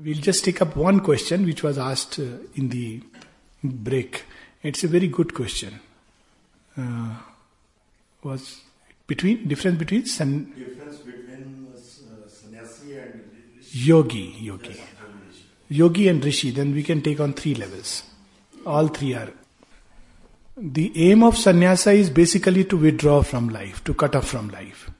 We'll just take up one question which was asked uh, in the break. It's a very good question. Uh, was between difference between san, difference between uh, sannyasi and yogi, yogi, yogi and rishi. Then we can take on three levels. All three are. The aim of sannyasa is basically to withdraw from life, to cut off from life,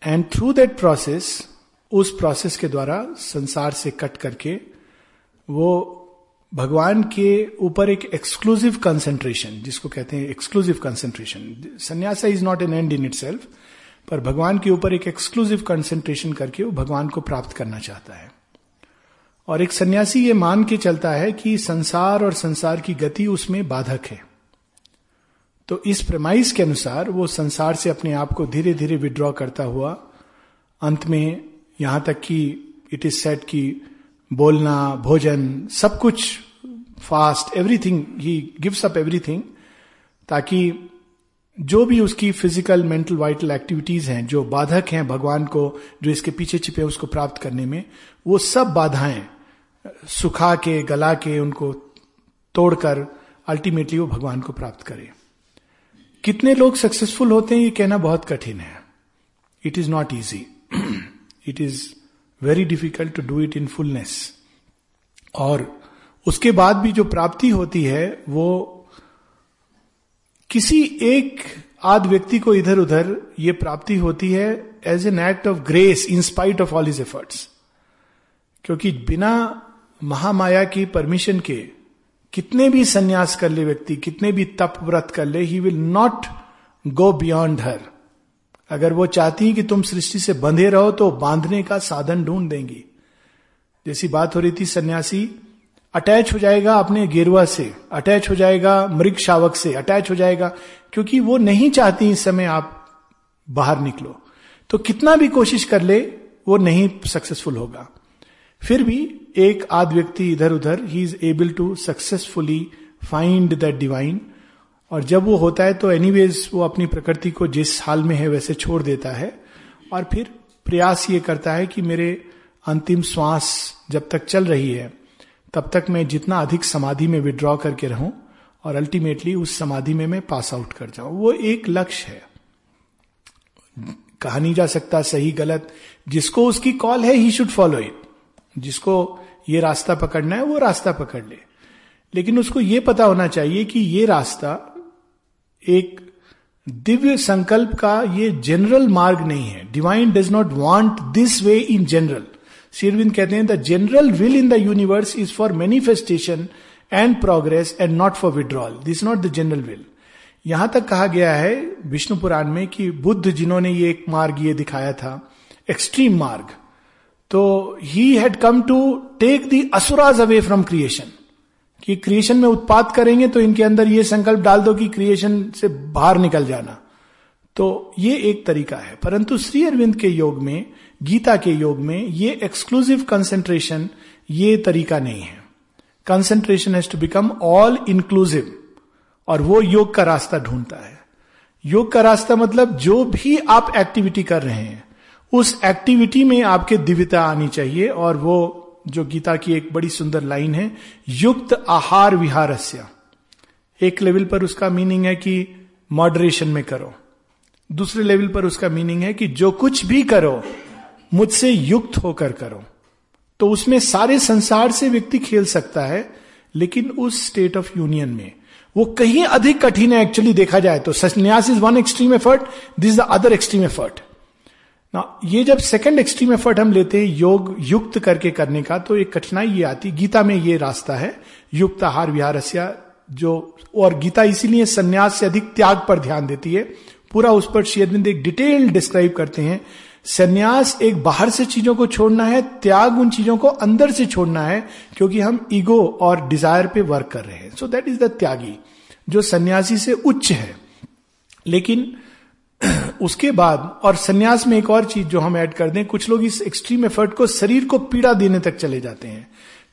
and through that process उस process के द्वारा संसार से cut करके वो भगवान के ऊपर एक एक्सक्लूसिव कंसेंट्रेशन जिसको कहते हैं exclusive concentration sannyasa is not an end in it पर भगवान के ऊपर एक एक्सक्लूसिव कंसेंट्रेशन करके वो भगवान को प्राप्त करना चाहता है। और एक सन्यासी ये मान के चलता है कि संसार और संसार की गति उसमें बाधक है। तो इस प्रमाइस के अनुसार वो संसार से अपने आप को धीरे धीरे विड्रॉ करता हुआ अंत में यहाँ तक कि इट इज़ सेट कि बोलना, भोजन, सब कुछ fast everything he gives up everything ताकि जो भी उसकी फ़िज़िकल मेंटल वाइटल एक्टिविटीज़ हैं, जो बाधक हैं भगवान को, जो इसके पीछे छिपे उसको प्राप्त करने में, वो सब बाधाएँ, सुखा के, गला के, उनको तोड़कर अल्टीमेटली वो भगवान को प्राप्त करे। कितने लोग सक्सेसफुल होते हैं, ये कहना बहुत कठिन है। It is not easy it is very difficult to do it in fullness और उसके बाद भी जो प्राप्ति होती है, वो किसी एक आध व्यक्ति को इधर उधर ये प्राप्ति होती है as an act of grace in spite of all his efforts क्योंकि बिना महामाया की परमिशन के कितने भी संन्यास कर ले व्यक्ति, कितने भी तप व्रत कर ले he will not go beyond her अगर वो चाहती है कि तुम सृष्टि से बंधे रहो तो बांधने का साधन ढूंढ देंगी। जैसी बात हो रही थी सन्यासी, अटैच हो जाएगा अपने गेरुआ से, अटैच हो जाएगा मृग शावक से, अटैच हो जाएगा, क्योंकि वो नहीं चाहती इस समय आप बाहर निकलो। तो कितना भी कोशिश कर ले, वो नहीं सक्सेसफुल होगा। फिर भी एक आध व्यक्ति इधर उधर he is able to successfully find that divine और जब वो होता है तो एनीवेज वो अपनी प्रकृति को जिस हाल में है वैसे छोड़ देता है। और फिर प्रयास ये करता है कि मेरे अंतिम श्वास जब तक चल रही है, तब तक मैं जितना अधिक समाधि में विड्रॉ करके रहूँ और अल्टीमेटली उस समाधि में मैं पास आउट कर जाऊँ। वो एक लक्ष्य है। कहा नहीं जा सकता, सही, गलत। जिसको उसकी कॉल है ही शुड फॉलो इट जिसको ये रास्ता पकड़ना है, वो रास्ता पकड़ ले। लेकिन उसको ये पता होना चाहिए कि ये रास्ता एक दिव्य संकल्प का ये जनरल मार्ग नहीं है। Divine does not want this way in general शेरविंद कहते हैं the general will in the universe is for manifestation and progress and not for withdrawal this not the general will यहाँ तक कहा गया है विष्णु पुराण में कि बुद्ध जिन्होंने ये एक मार्ग ये दिखाया था एक्सट्रीम मार्ग तो he had come to take the asuras away from creation कि क्रिएशन में उत्पाद करेंगे तो इनके अंदर ये संकल्प डाल दो कि क्रिएशन से बाहर निकल जाना। तो ये एक तरीका है। परंतु श्री अरविंद के योग में, गीता के योग में ये एक्सक्लूसिव कंसेंट्रेशन ये तरीका नहीं है। Concentration has to become all inclusive और वो योग का रास्ता ढूंढता है। योग का रास्ता मतलब जो भी आप एक्टिविटी कर रहे हैं, उस एक्टिविटी में आपके दिव्यता आनी चाहिए और वो जो गीता की एक बड़ी सुंदर लाइन है, युक्त आहार विहारस्य। एक लेवल पर उसका मीनिंग है कि मॉडरेशन में करो। दूसरे लेवल पर उसका मीनिंग है कि जो कुछ भी करो, मुझसे युक्त होकर करो। तो उसमें सारे संसार से व्यक्ति खेल सकता है, लेकिन उस स्टेट ऑफ़ यूनियन में। वो कहीं अधिक कठिन है एक्चुअली देखा जाए तो। Sannyas is one extreme effort this the other extreme effort ना ये जब सेकंड एक्सट्रीम एफर्ट हम लेते हैं, योग युक्त करके करने का तो एक कठिनाई ये आती गीता में ये रास्ता है युक्त आहार विहार जो, और गीता इसीलिए संन्यास से अधिक त्याग पर ध्यान देती है, पूरा उस पर शेरविंद एक डिटेल डिस्क्राइब करते हैं, संन्यास एक बाहर से चीज़ों को छोड़ना है, त्याग उन चीज़ों को अंदर से छोड़ना है, क्योंकि हम ईगो और डिज़ायर पे वर्क कर रहे हैं। So that is the tyagi, जो सन्यासी से उच्च है। लेकिन उसके बाद, और सन्यास में एक और चीज़ जो हम ऐड कर दें, कुछ लोग इस एक्सट्रीम एफर्ट को शरीर को पीड़ा देने तक चले जाते हैं।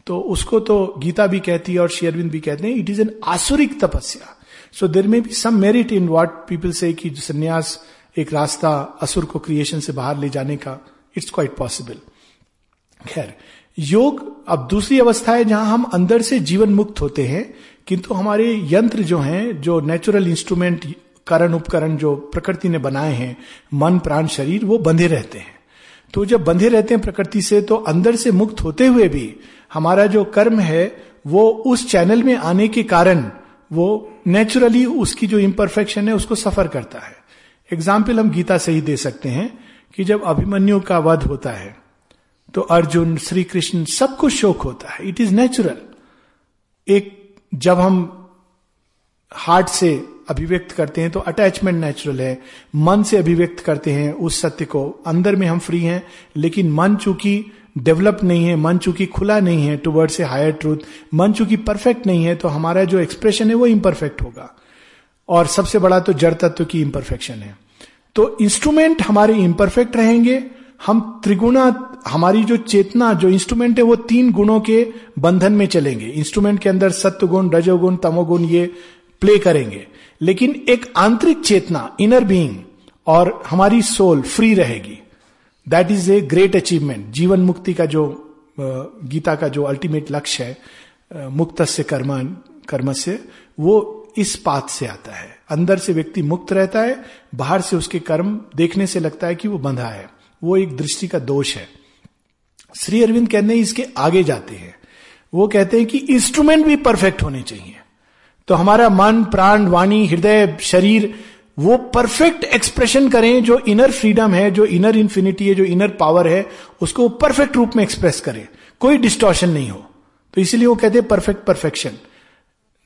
तो उसको तो गीता भी कहती है और शेयरविंद भी कहते हैं इट इज़ एन आसुरिक तपस्या. सो देर में भी some merit in what people say कि संन्यास एक रास्ता असुर को क्रिएशन से बाहर ले जाने का। इट्स क्वाइट पॉसिबल खैर, योग अब दूसरी अवस्था है जहाँ हम अंदर से जीवन मुक्त होते हैं, किंतु हमारे यंत्र जो हैं, जो नेचुरल इंस्ट्रूमेंट करण उपकरण जो प्रकृति ने बनाए हैं, मन, प्राण, शरीर, वो बंधे रहते हैं। तो जब बंधे रहते हैं प्रकृति से तो अंदर से मुक्त होते हुए भी हमारा जो कर्म है, वो उस चैनल में आने के कारण, वो नेचुरली उसकी जो इम्परफेक्शन है, उसको सफ़र करता है। एग्ज़ाम्पल हम गीता से ही दे सकते हैं कि जब अभिमन्यु का वध होता है तो अर्जुन श्री कृष्ण सबको शोक होता है। इट इज़ नेचुरल एक जब हम हार्ट से अभिव्यक्त करते हैं तो अटैचमेंट नेचुरल है। मन से अभिव्यक्त करते हैं उस सत्य को। अंदर में हम फ्री हैं, लेकिन मन चूँकि डेवलप नहीं है, मन चूँकि खुला नहीं है टूवर्ड्स ए हायर ट्रूथ मन चूँकि परफेक्ट नहीं है तो हमारा जो एक्सप्रेशन है वो इम्परफेक्ट होगा। और सबसे बड़ा तो जड़ तत्व की इम्परफेक्शन है। तो इंस्ट्रूमेंट हमारे इम्परफेक्ट रहेंगे, हम त्रिगुणा, हमारी जो चेतना, जो इंस्ट्रूमेंट है वो तीन गुणों के बंधन में चलेंगे। इंस्ट्रूमेंट के अंदर सत्य गुण रजोगुण, तमोगुण ये प्ले करेंगे। लेकिन एक आंतरिक चेतना इनर बीइंग और हमारी सोल फ्री रहेगी। That is a great achievement जीवन मुक्ति का जो गीता का जो अल्टीमेट लक्ष्य है मुक्त से कर्म कर्म से वो इस पाथ से आता है। अंदर से व्यक्ति मुक्त रहता है, बाहर से उसके कर्म देखने से लगता है कि वो बंधा है। वो एक दृष्टि का दोष है। श्री अरविंद कहने इसके आगे जाते हैं। वो कहते हैं कि इंस्ट्रूमेंट भी परफेक्ट होने चाहिए। तो हमारा मन, प्राण, वाणी, हृदय, शरीर, वो परफेक्ट एक्सप्रेशन करें जो इनर फ्रीडम है, जो इनर इंफिनिटी है, जो इनर पावर है, उसको परफेक्ट रूप में एक्सप्रेस करें। कोई डिस्टॉर्शन नहीं हो। तो इसलिए वो कहते हैं परफेक्ट परफेक्शन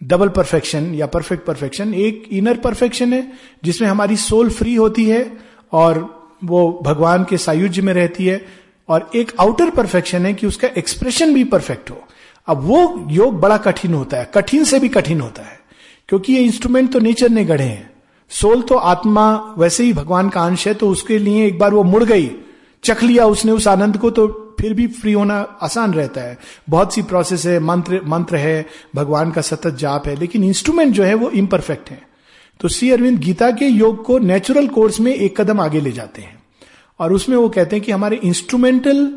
डबल परफेक्शन या परफेक्ट परफेक्शन एक इनर परफेक्शन है, जिसमें हमारी सोल फ्री होती है और वो भगवान के सायुज्य में रहती है और एक आउटर परफेक्शन है कि उसका एक्सप्रेशन भी परफेक्ट हो। अब वो योग बड़ा कठिन होता है, कठिन से भी कठिन होता है, क्योंकि ये इंस्ट्रूमेंट तो नेचर ने गढ़े हैं। सोल तो आत्मा, वैसे ही भगवान का अंश है तो उसके लिए एक बार वो मुड़ गई, चख लिया उसने उस आनंद को तो फिर भी फ्री होना आसान रहता है। बहुत सी प्रोसेस है, मंत्र मंत्र है, भगवान का सतत जाप है, लेकिन इंस्ट्रूमेंट जो है वो इम्परफेक्ट है। तो श्री अरविंद गीता के योग को नेचुरल कोर्स में एक कदम आगे ले जाते हैं। और उसमें वो कहते हैं कि हमारे इंस्ट्रूमेंटल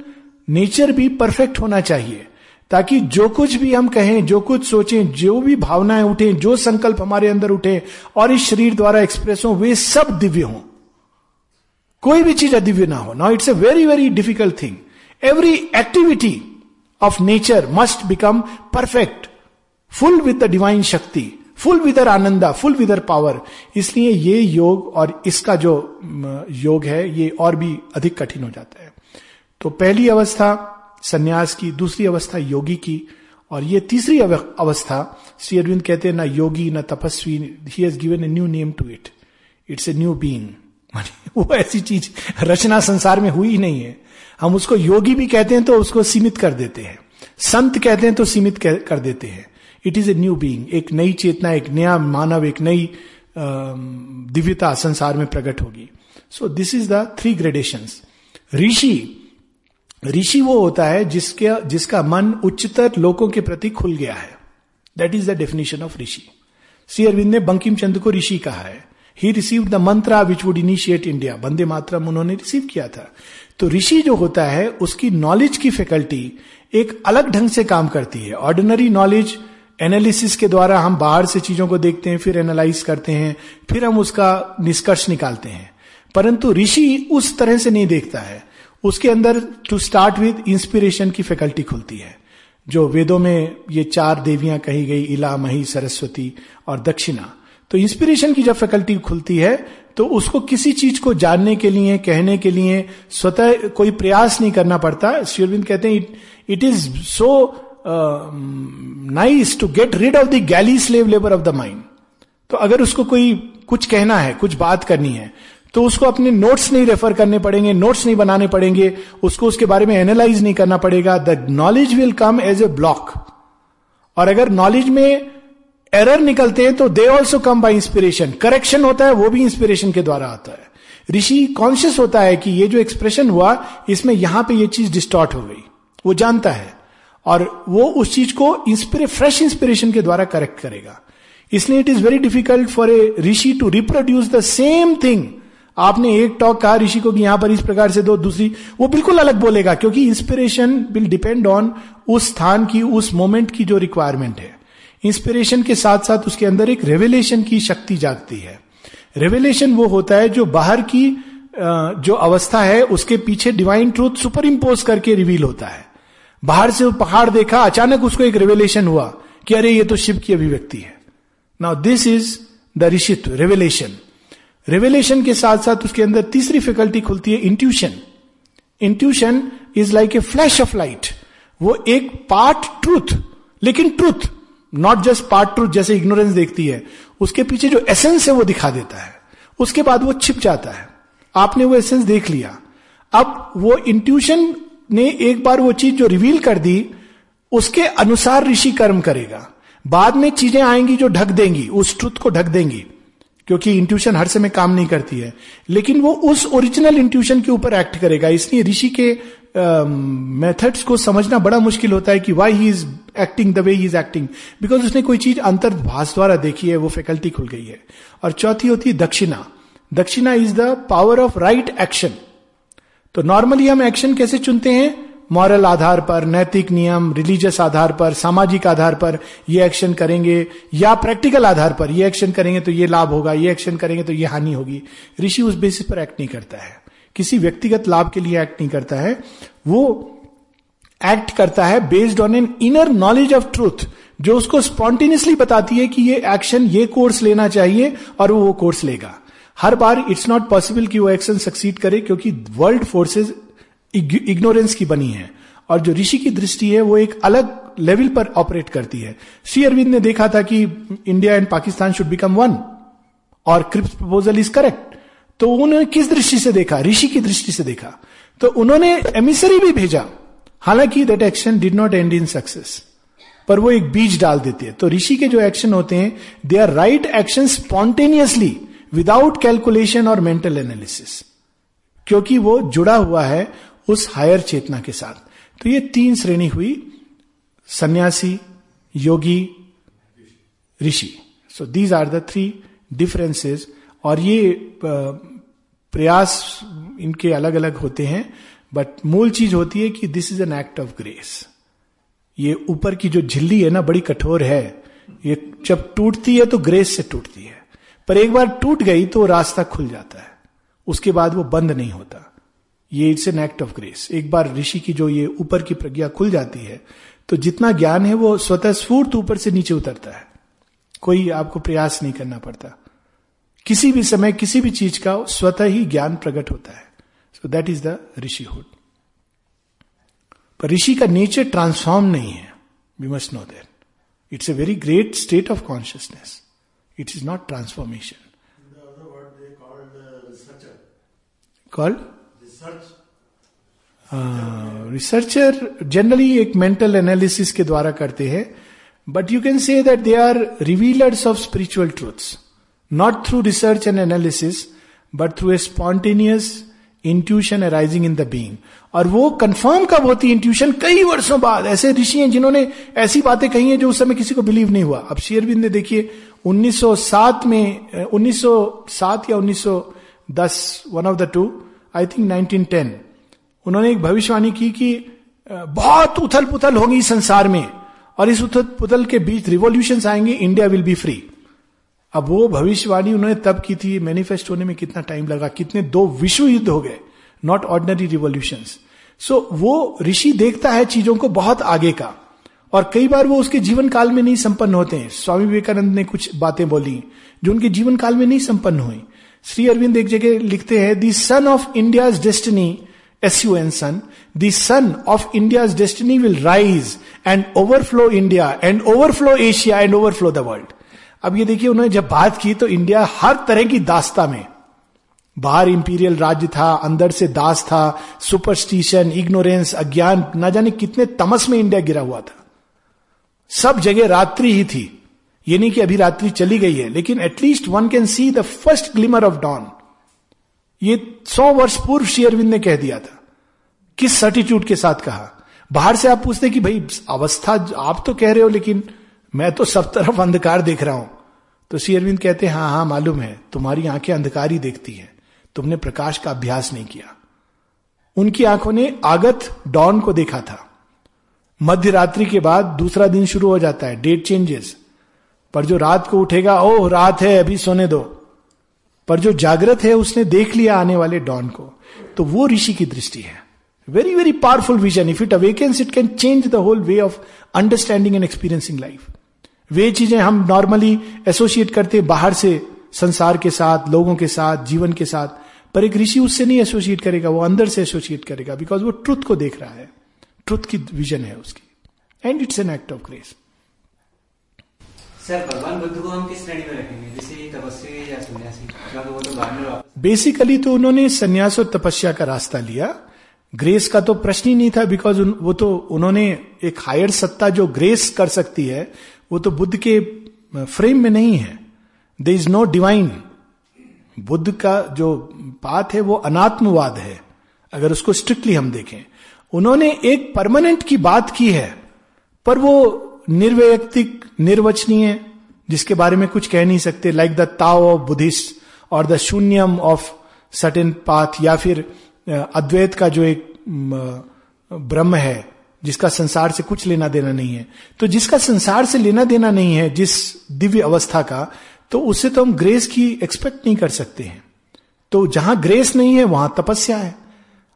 नेचर भी परफेक्ट होना चाहिए। ताकि जो कुछ भी हम कहें, जो कुछ सोचें, जो भी भावनाएँ उठे, जो संकल्प हमारे अंदर उठे, और इस शरीर द्वारा एक्सप्रेस हो, वे सब दिव्य हों। कोई भी चीज़ अदिव्य ना हो। Now it's a very very difficult thing every activity of nature must become perfect full with the divine shakti full with the ananda full with the power इसलिए ये योग और इसका जो योग है, ये और भी अधिक कठिन हो जाता है। तो पहली अवस्था सन्यास की, दूसरी अवस्था योगी की, और ये तीसरी अवस्था, श्री अरविंद कहते हैं, ना योगी, ना तपस्वी he has given a new name to it it's a new being वो ऐसी चीज़ रचना संसार में हुई ही नहीं है। हम उसको योगी भी कहते हैं तो उसको सीमित कर देते हैं। संत कहते हैं तो सीमित कर देते हैं। It is a new being एक नई चेतना, एक नया मानव, एक नई दिव्यता संसार में प्रकट होगी। So this is the three gradation ऋषि ऋषि वो होता है जिसके, जिसका मन उच्चतर लोगों के प्रति खुल गया है। That is the definition of rishi. Shri Aurobindo ने बंकिम चंद को ऋषि कहा है। He receive the mantra which would initiate India Bande Mataram उन्होंने रिसीव किया था। तो ऋषि जो होता है, उसकी नॉलेज की फैकल्टी एक अलग ढंग से काम करती है। ऑर्डिनरी नॉलेज एनालिसिस के द्वारा हम बाहर से चीज़ों को देखते हैं, फिर एनालाइज करते हैं, फिर हम उसका निष्कर्ष निकालते हैं। परंतु ऋषि उस तरह से नहीं देखता है। उसके अंदर टू स्टार्ट विद इंस्पिरेशन की फैकल्टी खुलती है, जो वेदों में ये चार देवियाँ कही गई, इला, मही, सरस्वती और दक्षिणा। तो इंस्पिरेशन की जब फैकल्टी खुलती है तो उसको किसी चीज़ को जानने के लिए, कहने के लिए स्वतः कोई प्रयास नहीं करना पड़ता। श्रीअरविंद कहते हैं it is so nice to get rid of the galley slave labour of the mind तो अगर उसको कोई कुछ कहना है, कुछ बात करनी है तो उसको अपने नोट्स नहीं रेफर करने पड़ेंगे नोट्स नहीं बनाने पड़ेंगे, उसको उसके बारे में एनालाइज नहीं करना पड़ेगा। The knowledge will come as a block और अगर नॉलेज में एरर निकलते हैं तो they also come by inspiration correction होता है, वो भी इंस्पिरेशन के द्वारा आता है। ऋषि कॉन्शियस होता है कि ये जो एक्सप्रेशन हुआ, इसमें यहाँ पे ये चीज़ डिस्टॉर्ट हो गई। वो जानता है। और वो उस चीज़ को इंस्पिरे फ्रेश इंस्पिरेशन के द्वारा करेक्ट करेगा। इसलिए it is very difficult for a rishi to reproduce the same thing आपने एक टॉक कहा ऋषि को कि यहाँ पर इस प्रकार से दो, दूसरी, वो बिल्कुल अलग बोलेगा, क्योंकि इंस्पिरेशन विल डिपेंड ऑन उस स्थान की, उस मोमेंट की जो रिक्वायरमेंट है। इंस्पिरेशन के साथ साथ उसके अंदर एक रेवलेशन की शक्ति जागती है। रेवलेशन वो होता है जो बाहर की जो अवस्था है, उसके पीछे डिवाइन ट्रूथ सुपर इम्पोज करके रिवील होता है। बाहर से वो पहाड़ देखा, अचानक उसको एक रेवलेशन हुआ कि अरे ये तो शिव की अभिव्यक्ति है। Now this is the rishitva revelation revelation के साथ साथ उसके अंदर तीसरी फैकल्टी खुलती है intuition intuition is like a flash of light वो एक पार्ट ट्रूथ लेकिन truth not just part truth जैसे इग्नोरेंस देखती है। उसके पीछे जो एसेंस है वो दिखा देता है। उसके बाद वो छिप जाता है। आपने वो एसेंस देख लिया। अब वो इंट्यूशन ने एक बार वो चीज़ जो रिवील कर दी, उसके अनुसार ऋषि कर्म करेगा। बाद में चीज़ें आएँगी जो ढक देंगी, उस ट्रुथ को ढक देंगी। क्योंकि इंट्यूशन हर समय काम नहीं करती है। लेकिन वो उस ओरिजिनल इंट्यूशन के ऊपर एक्ट करेगा। इसलिए ऋषि के मेथड्स uh, को समझना बड़ा मुश्किल होता है कि why he is acting the way he is acting because उसने कोई चीज़ अंतर्भाष द्वारा देखी है वो फैकल्टी खुल गई है। और चौथी होती है Dakshina. Dakshina is the power of right action तो नॉर्मली हम एक्शन कैसे चुनते हैं? मॉरल आधार पर, नैतिक नियम रिलीजियस आधार पर, सामाजिक आधार पर ये एक्शन करेंगे, या प्रैक्टिकल आधार पर ये एक्शन करेंगे तो ये लाभ होगा, ये एक्शन करेंगे तो ये हानि होगी। ऋषि उस बेसिस पर एक्ट नहीं करता है। किसी व्यक्तिगत लाभ के लिए एक्ट नहीं करता है। वो एक्ट करता है based on an inner knowledge of truth जो उसको स्पॉन्टेनियसली बताती है कि ये एक्शन ये कोर्स लेना चाहिए और वो वो कोर्स लेगा। हर बार इट्स नॉट पॉसिबल कि वो एक्शन सक्सीड करे, क्योंकि वर्ल्ड फोर्सेज इग्नोरेंस की बनी है। और जो ऋषि की दृष्टि है, वो एक अलग लेवल पर ऑपरेट करती है। श्री अरविंद ने देखा था कि India and Pakistan should become one और क्रिप्स प्रपोजल इज़ करेक्ट तो उन्होंने किस दृष्टि से देखा? ऋषि की दृष्टि से देखा। तो उन्होंने एमिसरी भी भेजा। हालाँकि that action did not end in success पर वो एक बीज डाल देते हैं। तो ऋषि के जो एक्शन होते हैं they are right action spontaneously without calculation और मेंटल एनालिसिस क्योंकि वो जुड़ा हुआ है उस हायर चेतना के साथ। तो ये तीन श्रेणी हुई, सन्यासी, योगी, ऋषि। So these are the three differences और ये प्रयास इनके अलग अलग होते हैं बट मूल चीज़ होती है कि this is an act of grace ये ऊपर की जो झिल्ली है ना, बड़ी कठोर है। ये जब टूटती है तो ग्रेस से टूटती है। पर एक बार टूट गई तो रास्ता खुल जाता है। उसके बाद वो बंद नहीं होता। ये it's an act of grace. एक बार ऋषि की जो ये ऊपर की प्रज्ञा खुल जाती है तो जितना ज्ञान है वो स्वतः स्फूर्त ऊपर से नीचे उतरता है। कोई आपको प्रयास नहीं करना पड़ता। किसी भी समय किसी भी चीज़ का स्वतः ही ज्ञान प्रकट होता है। So that is the rishihood. पर ऋषि का नेचर ट्रांसफॉर्म नहीं है। We must know that it's a very great state of consciousness it is not transformation called researcher generally एक मेंटल एनालिसिस के द्वारा करते हैं but you can say that they are revealers of spiritual truths not through research and analysis but through a spontaneous intuition arising in the being और वो confirm कब होती है इंट्यूशन कई वर्षों बाद। ऐसे ऋषि हैं जिन्होंने ऐसी बातें कही हैं जो उस समय किसी को बिलीव नहीं हुआ। अब शेयरबिंद ने देखिए 1907 में 1907 या 1910 one of the two I think 1910 उन्होंने एक भविष्यवाणी की कि बहुत उथल पुथल होगी संसार में और इस उथल पुथल के बीच रिवोल्यूशन आएँगे इंडिया विल बी फ्री अब वो भविष्यवाणी उन्होंने तब की थी मैनिफेस्ट होने में कितना टाइम लगा, कितने दो विश्व युद्ध हो गए नॉट ऑर्डनरी रिवोल्यूशन सो वो ऋषि देखता है चीज़ों को बहुत आगे का और कई बार वो उसके जीवन काल में नहीं संपन्न होते हैं। स्वामी विवेकानंद ने कुछ बातें बोली जो उनके जीवन काल में नहीं संपन्न हुई। श्री अरविंद एक जगह लिखते हैं the sun of India destiny S U N sun the sun of India destiny will rise and overflow India and overflow Asia and overflow the world अब ये देखिए, उन्होंने जब बात की तो इंडिया हर तरह की दास्ता में, बाहर इंपीरियल राज्य था, अंदर से दास था सुपरस्टिशन इग्नोरेंस अज्ञान, ना जाने कितने तमस में इंडिया गिरा हुआ था। सब जगह रात्रि ही थी। ये नहीं कि अभी रात्रि चली गई है, लेकिन at least one can see the first glimmer of dawn ये सौ वर्ष पूर्व श्री अरविंद ने कह दिया था। किस सर्टिट्यूड के साथ कहा? बाहर से आप पूछते कि भाई, अवस्था, आप तो कह रहे हो, लेकिन मैं तो सब तरफ़ अंधकार देख रहा हूँ। तो श्री अरविंद कहते हैं हाँ हाँ मालूम है, तुम्हारी आँखें अंधकार ही देखती हैं। तुमने प्रकाश का अभ्यास नहीं किया। उनकी आँखों ने आगत डॉन को देखा था। मध्य रात्रि के बाद दूसरा दिन शुरू हो जाता है डेट चेंजेस पर जो रात को उठेगा, ओह, रात है, अभी सोने दो। पर जो जागृत है, उसने देख लिया आने वाले डॉन को। तो वो ऋषि की दृष्टि है। Very very powerful vision if it awakens it can change the whole way of understanding and experiencing life वे चीज़ें हम नॉर्मली एसोसिएट करते हैं बाहर से, संसार के साथ, लोगों के साथ, जीवन के साथ। पर एक ऋषि उससे नहीं एसोसिएट करेगा, वो अंदर से एसोसिएट करेगा बिकॉज़ वो ट्रुथ को देख रहा है। ट्रुथ की विजन है उसकी। And it's an act of grace sir, भगवान बुद्ध को हम किस श्रेणी में रखेंगे? जैसे तपस्वी या सन्यासी वो तो बाद में बेसिकली तो उन्होंने संन्यास और तपस्या का रास्ता लिया। ग्रेस का तो प्रश्न ही नहीं था बिकॉज़ वो तो उन्होंने एक हायर सत्ता जो ग्रेस कर सकती है, वो तो बुद्ध के फ्रेम में नहीं है। There is no divine Buddha का जो पाथ है, वो अनात्मवाद है, अगर उसको स्ट्रिक्टली हम देखें। उन्होंने एक परमानेंट की बात की है, पर वो निर्वैयक्तिक, निर्वचनीय, जिसके बारे में कुछ कह नहीं सकते like the Tao of Buddhist और द शून्यम ऑफ़ सटेन पाथ या फिर अद्वैत का जो एक ब्रह्म है, जिसका संसार से कुछ लेना देना नहीं है। तो जिसका संसार से लेना देना नहीं है, जिस दिव्य अवस्था का तो उससे तो हम ग्रेस की एक्सपेक्ट नहीं कर सकते हैं। तो जहाँ ग्रेस नहीं है, वहाँ तपस्या है।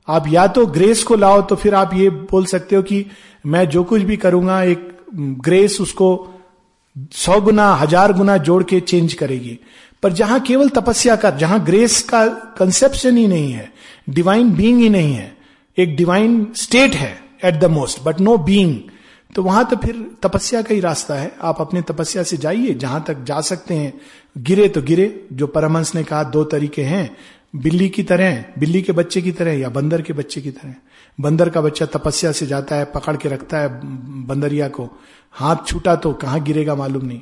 आप या तो ग्रेस को लाओ तो फिर आप ये बोल सकते हो कि मैं जो कुछ भी करूँगा, एक ग्रेस उसको सौ गुना, हज़ार गुना जोड़ के चेंज करेगी। पर जहाँ केवल तपस्या का जहाँ ग्रेस का कंसेप्शन ही नहीं है डिवाइन बीइंग ही नहीं है, एक डिवाइन स्टेट है at the most but no being तो वहाँ तो फिर तपस्या का ही रास्ता है। आप अपने तपस्या से जाइए, जहाँ तक जा सकते हैं। गिरे तो गिरे, जो परमहंस ने कहा, दो तरीके हैं, बिल्ली की तरह, बिल्ली के बच्चे की तरह या बंदर के बच्चे की तरह। बंदर का बच्चा तपस्या से जाता है, पकड़ के रखता है बंदरिया को। हाथ छूटा तो कहाँ गिरेगा मालूम नहीं।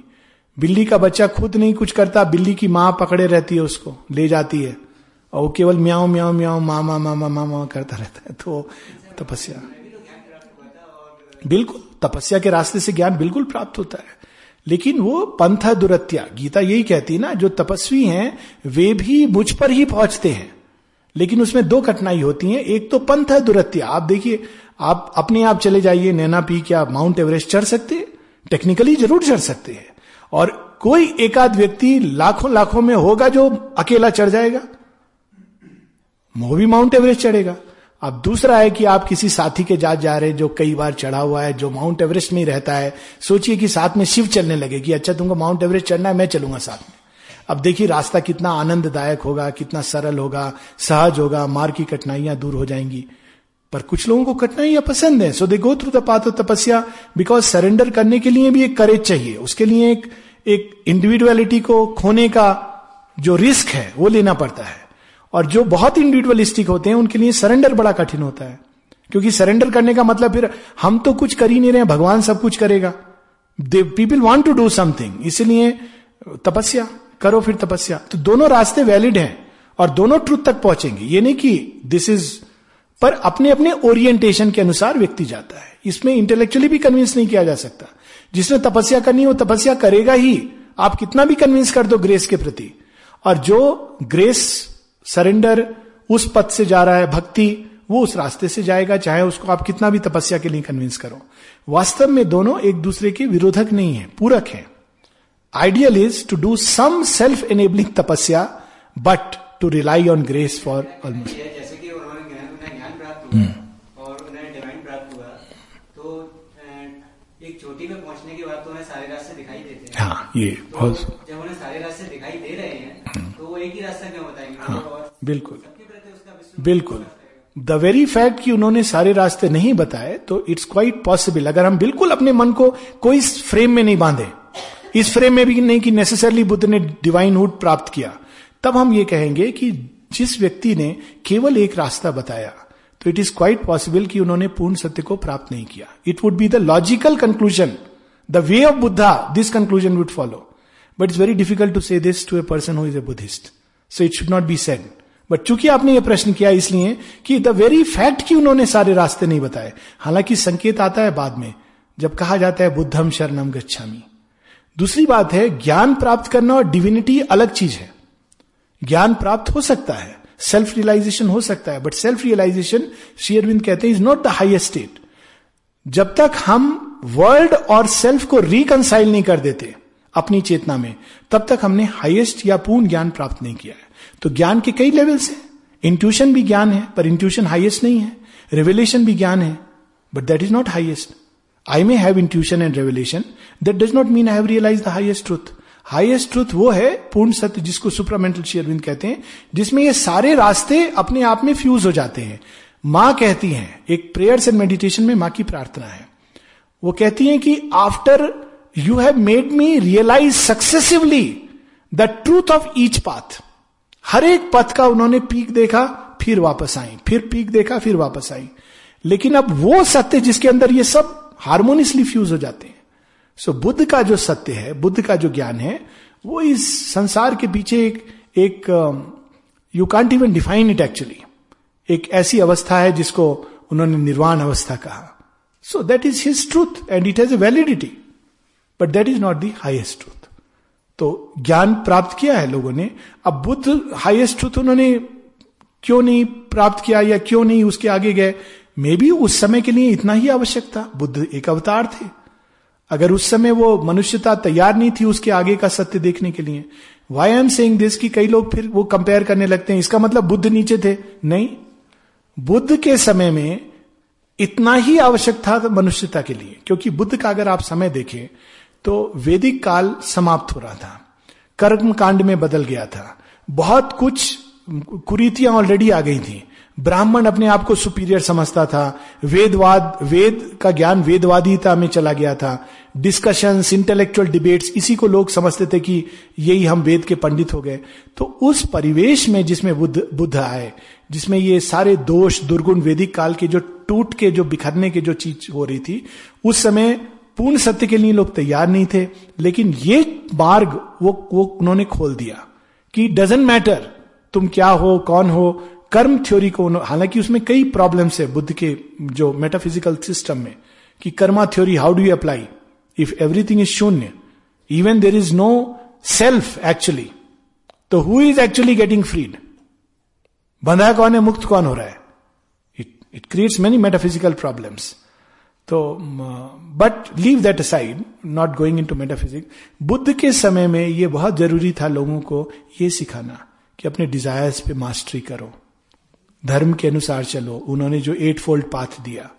बिल्ली का बच्चा खुद नहीं कुछ करता, बिल्ली की माँ पकड़े रहती है उसको, ले जाती है। और वो केवल म्याओ म्याओ म्याओ मामा मामा मामा करता रहता है तो तपस्या। बिल्कुल, तपस्या के रास्ते से ज्ञान बिल्कुल प्राप्त होता है। लेकिन वो पंथ दुरत्या, गीता यही कहती है ना, जो तपस्वी हैं, वे भी मुझ पर ही पहुँचते हैं। लेकिन उसमें दो कठिनाई होती है। एक तो पंथ दुरत्या। आप देखिए, आप अपने आप चले जाइए, नैना पी क्या माउंट एवरेस्ट चढ़ सकते टेक्निकली ज़रूर चढ़ सकते हैं। और कोई एकाध व्यक्ति लाखों लाखों में होगा जो अकेला चढ़ जाएगा। वो भी माउंट एवरेस्ट चढ़ेगा। अब दूसरा है कि आप किसी साथी के जात जा रहे हैं जो कई बार चढ़ा हुआ है, जो माउंट एवरेस्ट में ही रहता है। सोचिए कि साथ में शिव चलने लगे कि अच्छा तुमको माउंट एवरेस्ट चढ़ना है, मैं चलूँगा साथ में। अब देखिए रास्ता कितना आनंददायक होगा, कितना सरल होगा, सहज होगा मार्ग की कठिनाइयाँ दूर हो जाएँगी। पर कुछ लोगों को कठिनाइयाँ पसंद है। So they go through the path tapasya because surrender करने के लिए भी एक करेज चाहिए। उसके लिए एक एक इंडिविजुअलिटी को खोने का जो रिस्क है, वो लेना पड़ता है। और जो बहुत इंडिविजुअलिस्टिक होते हैं, उनके लिए सरेंडर बड़ा कठिन होता है। क्योंकि सरेंडर करने का मतलब फिर हम तो कुछ कर ही नहीं रहे भगवान सब कुछ करेगा। The people want to do something इसलिए तपस्या। करो फिर तपस्या। तो दोनों रास्ते वैलिड हैं और दोनों ट्रुथ तक पहुँचेंगे। ये नहीं कि दिस इज़ पर अपने अपने ओरिएंटेशन के अनुसार व्यक्ति जाता है। इसमें इंटेलेक्चुअली भी कन्विंस नहीं किया जा सकता। जिसने तपस्या करनी वो तपस्या करेगा ही। आप कितना भी कन्विंस कर दो ग्रेस के प्रति। और जो ग्रेस सरेंडर उस पथ से जा रहा है, भक्ति, वो उस रास्ते से जाएगा, चाहे उसको आप कितना भी तपस्या के लिए कन्विंस करो। वास्तव में दोनों एक दूसरे के विरोधक नहीं है, पूरक है। Ideal is to do some self enabling tapasya but to rely on grace for almost जैसे कि उन्होंने प्राप्त हुआ हम्म। और डिवाइन तो तो हैं। ये तो बहुत जब उन्हें सारे रास्ते दिखाई दे रहे हैं हम्म। तो वो एक ही रास्ता क्यों बताएँगे? हाँ, बिल्कुल। बिल्कुल। द वेरी फैक्ट कि उन्होंने सारे रास्ते नहीं बताए तो इट्स क्वाइट पॉसिबल अगर हम बिल्कुल अपने मन को कोई फ्रेम में नहीं बांधे इस फ्रेम में भी नहीं कि नेसेसरली बुद्ध ने डिवाइन हुड प्राप्त किया। तब हम ये कहेंगे कि जिस व्यक्ति ने केवल एक रास्ता बताया तो इट इज़ क्वाइट पॉसिबल कि उन्होंने पूर्ण सत्य को प्राप्त नहीं किया। It would be the logical conclusion the way of Buddha this conclusion would follow but it's very difficult to say this to a person who is a Buddhist so it should not be said but चूँकि आपने ये प्रश्न किया इसलिए कि the very fact कि उन्होंने सारे रास्ते नहीं बताए, हालाँकि संकेत आता है बाद में, जब कहा जाता है बुद्धम शरणम गच्छामी। दूसरी बात है, ज्ञान प्राप्त करना और डिविनिटी अलग चीज़ है। ज्ञान प्राप्त हो सकता है सेल्फ रियलाइजेशन हो सकता है but self realisation Shri Aurobindo कहते हैं is not the highest state जब तक हम वर्ल्ड और सेल्फ को रिकनसाइल नहीं कर देते, अपनी चेतना में, तब तक हमने हाईएस्ट या पूर्ण ज्ञान प्राप्त नहीं किया है। तो ज्ञान के कई लेवल्स हैं। इंट्यूशन भी ज्ञान है, पर इंट्यूशन हाईएस्ट नहीं है। रेवलेशन भी ज्ञान है but that is not highest I may have intuition and revelation that does not mean I have realise the highest truth highest truth वो है पूर्ण सत्य, जिसको सुपरामेंटल शेयरविंद कहते हैं, जिसमें ये सारे रास्ते अपने आप में फ्यूज हो जाते हैं। माँ कहती हैं, एक प्रेयर्स एंड मेडिटेशन में माँ की प्रार्थना है। वो कहती हैं कि after you have made me realise successively the truth of each path हर एक पथ का उन्होंने पीक देखा, फिर वापस आई। फिर पीक देखा, फिर वापस आई। लेकिन अब वो सत्य जिसके अंदर ये सब हार्मोनियसली फ्यूज हो जाते हैं। सो so, बुद्ध का जो सत्य है बुद्ध का जो ज्ञान है वो इस संसार के पीछे एक एक you can't even define it actually एक ऐसी अवस्था है जिसको उन्होंने निर्वाण अवस्था कहा। So that is his truth and it has a validity but that is not the highest truth तो ज्ञान प्राप्त किया है लोगों ने। अब बुद्ध हाइएस्ट ट्रूथ उन्होंने क्यों नहीं प्राप्त किया या क्यों नहीं उसके आगे गए? मे भी उस समय के लिए इतना ही आवश्यक था। बुद्ध एक अवतार थे। अगर उस समय वो मनुष्यता तैयार नहीं थी उसके आगे का सत्य देखने के लिए वाई एम सेइंग दिस की कई लोग फिर वो कंपेयर करने लगते हैं। इसका मतलब बुद्ध नीचे थे। नहीं। बुद्ध के समय में इतना ही आवश्यक था मनुष्यता के लिए। क्योंकि बुद्ध का अगर आप समय देखें तो वैदिक काल समाप्त हो रहा था। कर्म कांड में बदल गया था। बहुत कुछ कुरीतियाँ ऑलरेडी आ गई थी। ब्राह्मण अपने आप को सुपीरियर समझता था। वेदवाद, वेद का ज्ञान वेदवादीता में चला गया था। डिस्कशंस इंटेलेक्चुअल डिबेट्स इसी को लोग समझते थे कि यही हम वेद के पंडित हो गए। तो उस परिवेश में जिसमें बुद्ध बुद्ध आए, जिसमें ये सारे दोष, दुर्गुण वैदिक काल के जो टूट के, जो बिखरने के जो चीज़ हो रही थी, उस समय पूर्ण सत्य के लिए लोग तैयार नहीं थे। लेकिन ये मार्ग वो वो उन्होंने खोल दिया कि डजेंट मैटर तुम क्या हो, कौन हो कर्म थ्योरी को हालाँकि उसमें कई प्रॉब्लम्स है बुद्ध के जो मेटाफिजिकल सिस्टम में, कि karma theory how do you apply if everything is shunya even there is no self actually तो who is actually getting freed बंधा कौन है, मुक्त कौन हो रहा है? It it creates many metaphysical problems तो but leave that side not going into metaphysic Buddha के समय में यह बहुत ज़रूरी था लोगों को यह सिखाना, कि अपने डिजायर्स पे मास्टरी करो। धर्म के अनुसार चलो, उन्होंने जो एट फोल्ड पाथ दिया।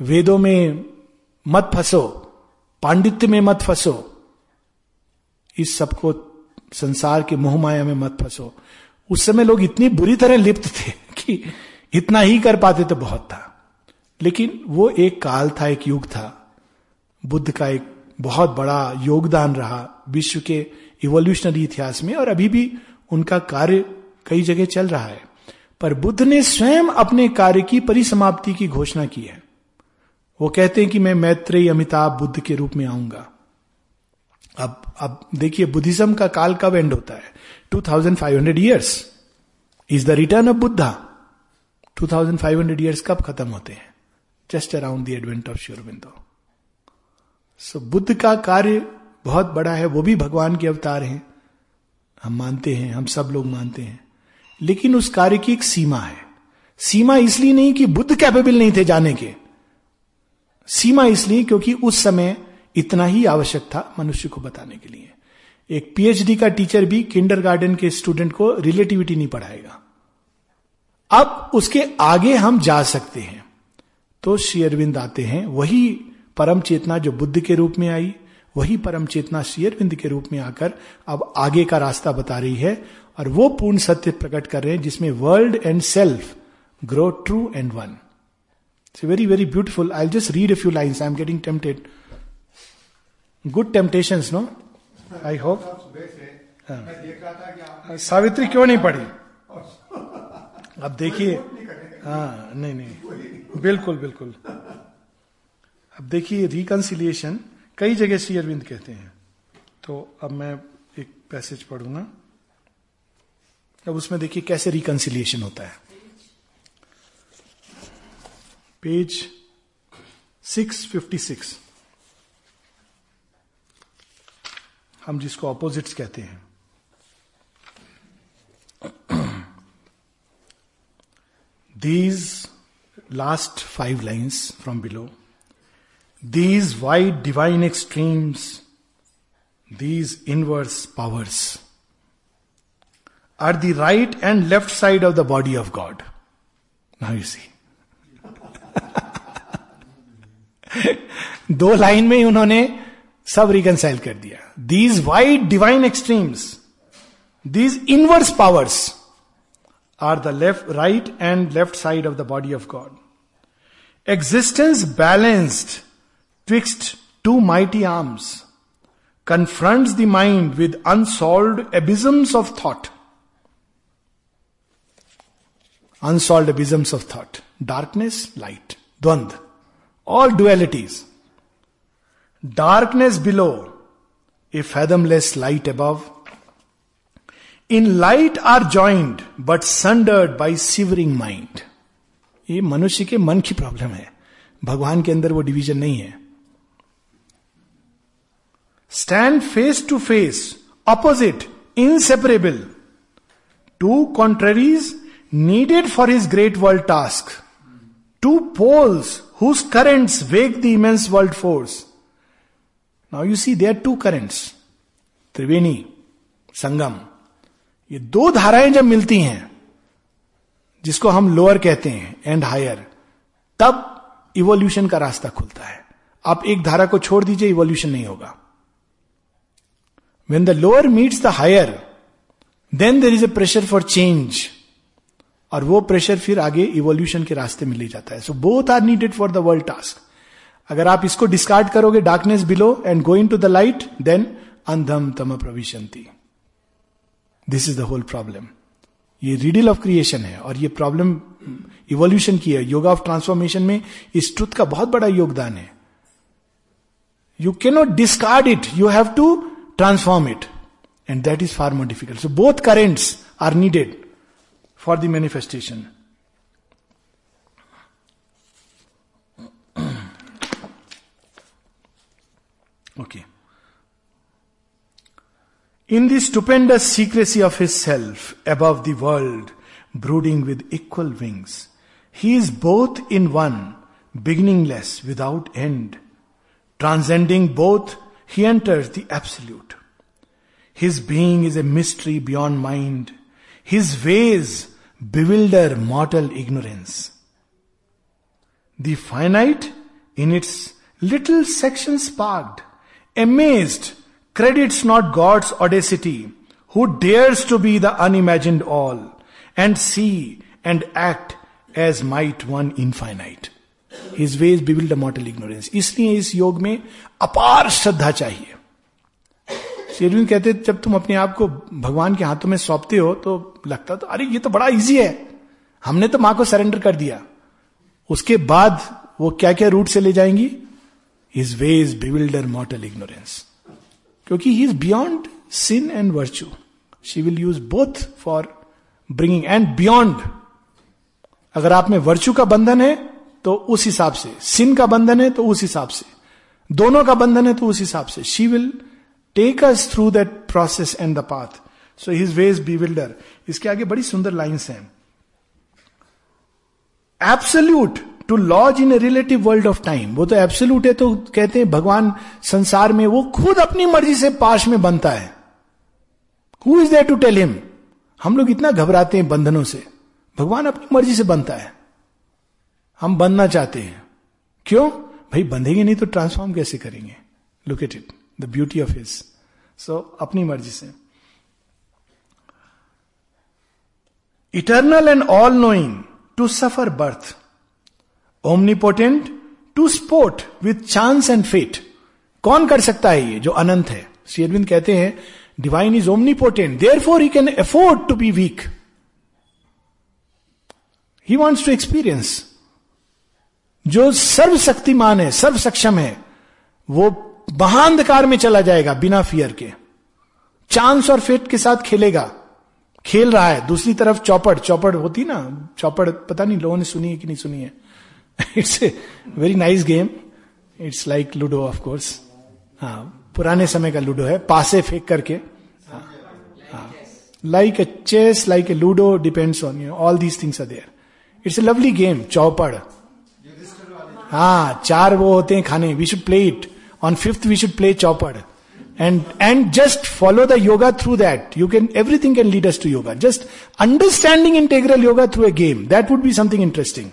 वेदों में मत फंसो, पांडित्य में मत फंसो, इस सबको संसार के मोहमाया में मत फंसो। उस समय लोग इतनी बुरी तरह लिप्त थे कि इतना ही कर पाते तो बहुत था। लेकिन वो एक काल था, एक युग था। बुद्ध का एक बहुत बड़ा योगदान रहा विश्व के इवोल्यूशनरी इतिहास में और अभी भी उनका कार्य कई जगह चल रहा है। पर बुद्ध ने स्वयं अपने कार्य की परिसमाप्ति की घोषणा की है। वो कहते हैं कि मैं मैत्रेय अमिताभ बुद्ध के रूप में आऊँगा। अब अब देखिए, बुद्धिज्म का काल कब एंड होता है? 2500 years is the return of Buddha 2500 years कब खत्म होते हैं? Just around the advent of Sri Aurobindo so Buddha का कार्य बहुत बड़ा है, वो भी भगवान के अवतार हैं। हम मानते हैं, हम सब लोग मानते हैं। लेकिन उस कार्य की एक सीमा है। सीमा इसलिए नहीं कि बुद्ध कैपेबल नहीं थे जाने के। सीमा इसलिए क्योंकि उस समय इतना ही आवश्यक था मनुष्य को बताने के लिए। एक पीएचडी का टीचर भी किंडर के स्टूडेंट को रिलेटिविटी नहीं पढ़ाएगा। अब उसके आगे हम जा सकते हैं। तो श्री अरविंद आते हैं। वही परम चेतना जो बुद्ध के रूप में आई, वही परम चेतना श्री अरविंद के रूप में आकर अब आगे का रास्ता बता रही है। और वो पूर्ण सत्य प्रकट कर रहे हैं, जिसमें world and self grow true and one it's very very beautiful I just read a few lines I am getting tempted good temptation no I hope Savitri क्यों नहीं पढ़ी? अब देखिए। हाँ नहीं नहीं। बिल्कुल बिल्कुल। अब देखिए रिकन्सिलिएशन कई जगह श्री अरविंद कहते हैं। तो अब मैं एक पैसेज पढ़ूँगा। अब उसमें देखिए कैसे रिकंसिलिएशन होता है। पेज 656 हम जिसको ऑपोजिट्स कहते हैं। These last five lines from below these wide divine extremes these inverse powers are the right and left side of the body of God. Now you see. दो लाइन में ही उन्होंने सब रिकनसाइल कर दिया these wide divine extremes these inverse powers are the left, right and left side of the body of God. Existence balanced twixt two mighty arms confronts the mind with unsolved abysms of thought. unsolved abysms of thought darkness light द्वंद all dualities darkness below a fathomless light above in light are joined but sundered by severing mind ये मनुष्य के मन की problem है। भगवान के अंदर वो डिविजन नहीं है। Stand face to face opposite inseparable two contraries needed for his great world task two poles whose currents wake the immense world force now you see there two currents Triveni Sangam ये दो धाराएँ जब मिलती हैं, जिसको हम lower कहते हैं एंड हायर तब इवोल्यूशन का रास्ता खुलता है। आप एक धारा को छोड़ दीजिए इवोल्यूशन नहीं होगा। When the lower meets the higher then there is a pressure for change और वो प्रेशर फिर आगे इवोल्यूशन के रास्ते में ले जाता है। So both are needed for the world task अगर आप इसको डिस्कार्ड करोगे darkness below and going to the light then अंधम तम प्रविशंती। This is the whole problem ये रीडिल ऑफ़ क्रिएशन है और ये प्रॉब्लम इवोल्यूशन की है। योगा ऑफ़ ट्रांसफॉर्मेशन में इस ट्रुथ का बहुत बड़ा योगदान है। You can not discard it you have to transform it and that is far more difficult so both currents are needed for the manifestation. okay. In the stupendous secrecy of his self, above the world, brooding with equal wings, he is both in one, beginningless, without end. Transcending both, he enters the absolute. His being is a mystery beyond mind. His ways bewilder mortal ignorance. The finite, in its little section sparked, amazed credits not God's audacity, who dares to be the unimagined all, and see and act as might one infinite. His ways bewilder mortal ignorance. इसलिए इस योग में अपार श्रद्धा चाहिए Sherwin कहते, जब तुम अपने आप को भगवान के हाथों में सौंपते हो तो लगता तो अरे, ये तो बड़ा इजी है। हमने तो माँ को सरेंडर कर दिया। उसके बाद वो क्या क्या रूट से ले जाएँगी? His ways bewilder mortal ignorance क्योंकि he is beyond sin and virtue she will use both for bringing and beyond अगर आप में वर्च्यू का बंधन है तो उस हिसाब से। सिन का बंधन है तो उस हिसाब से। दोनों का बंधन है तो उस हिसाब से। She will take us through that process and the path so his ways bewilder इसके आगे बड़ी सुंदर लाइन्स हैं। Absolute to laws in a relative world of time वो तो एब्सोल्यूट है तो कहते हैं भगवान संसार में वो खुद अपनी मर्ज़ी से पाश में बनता है। Who is there to tell him हम लोग इतना घबराते हैं बंधनों से। भगवान अपनी मर्ज़ी से बनता है। हम बनना चाहते हैं। क्यों? भाई, बंधेंगे नहीं तो ट्रांसफॉर्म कैसे करेंगे? Look at it the beauty of his so अपनी मर्ज़ी से। Eternal and all knowing to suffer birth omnipotent to sport with chance and fate कौन कर सकता है ये जो अनंत है? श्री अरविंद कहते हैं divine is omnipotent therefore he can afford to be weak he wants to experience जो सर्वशक्तिमान है सर्व सक्षम है, वो महाअंधकार में चला जाएगा बिना फियर के। चांस और फेट के साथ खेलेगा। खेल रहा है। दूसरी तरफ़ चौपड़। चौपड़ होती ना, चौपड़ पता नहीं, लोगों ने सुनी है कि नहीं सुनी है। It's a very nice game it's like ludo of course हाँ पुराने समय का लूडो है। पासे फेंक करके। Like a chess like a ludo depends on you all these things are there it's a lovely game chaupar. हाँ चार वो होते हैं खाने। We should play it on fifth we should play chaupar and and just follow the yoga through that you can everything can lead us to yoga just understanding integral yoga through a game that would be something interesting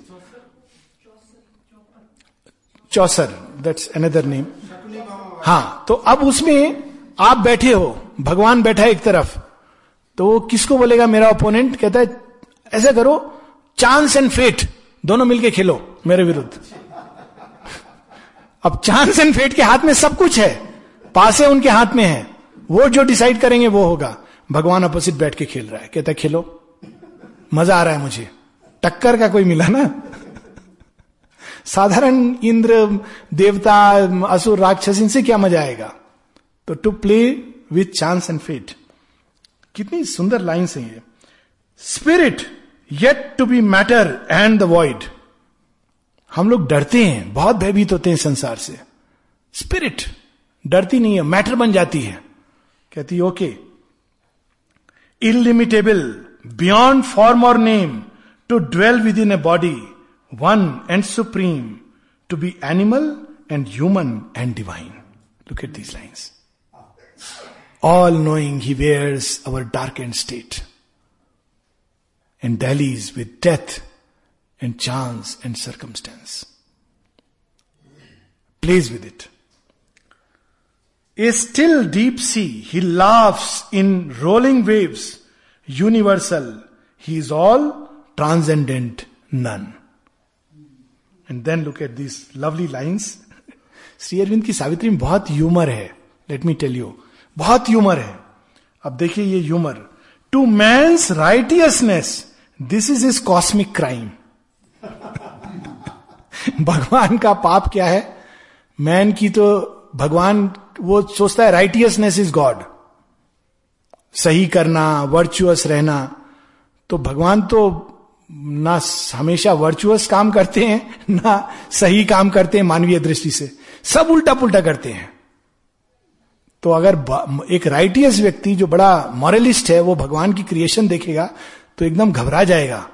chausar that's another name हाँ तो अब उसमें आप बैठे हो, भगवान बैठा है एक तरफ़ तो वो किसको बोलेगा मेरा ओपोनेंट कहता है, ऐसा करो चांस एंड फेट दोनों मिलके खेलो, मेरे विरुद्ध. अब चांस एंड फेट के हाथ में सब कुछ है, पासे उनके हाथ में है। वो जो डिसाइड करेंगे, वो होगा। भगवान अपोजिट बैठ के खेल रहा है। कहता खेलो। मज़ा आ रहा है मुझे। टक्कर का कोई मिला ना? साधारण इंद्र, देवता, असुर राक्षस इनसे क्या मज़ा आएगा? तो to play with chance and fate कितनी सुंदर लाइन्स हैं ये। Spirit yet to be matter and the void हम लोग डरते हैं, बहुत भयभीत होते हैं संसार से। स्पिरिट डरती नहीं है मैटर बन जाती है। कहती ओके इनलिमिटेबल बियॉन्ड फॉर्म और name to dwell within a body one and supreme to be animal and human and divine look at these lines all knowing he wears our dark and state and dallies with death and chance and circumstance. Plays with it. A still deep sea, he laughs in rolling waves, universal. He is all transcendent, none. And then look at this lovely lines Shri Aurobindo की सावित्री में बहुत humour है let me tell you बहुत humour है अब देखिए ये humour to man's righteousness this is is cosmic crime भगवान का पाप क्या है? मैन की तो भगवान, वो सोचता है राइटियसनेस इज़ गॉड सही करना वर्चुअस रहना तो भगवान तो ना हमेशा वर्चुअस काम करते हैं, ना सही काम करते हैं मानवीय दृष्टि से। सब उल्टा पुल्टा करते हैं। तो अगर एक राइटियस व्यक्ति जो बड़ा मॉरलिस्ट है, वो भगवान की क्रिएशन देखेगा तो एकदम घबरा जाएगा।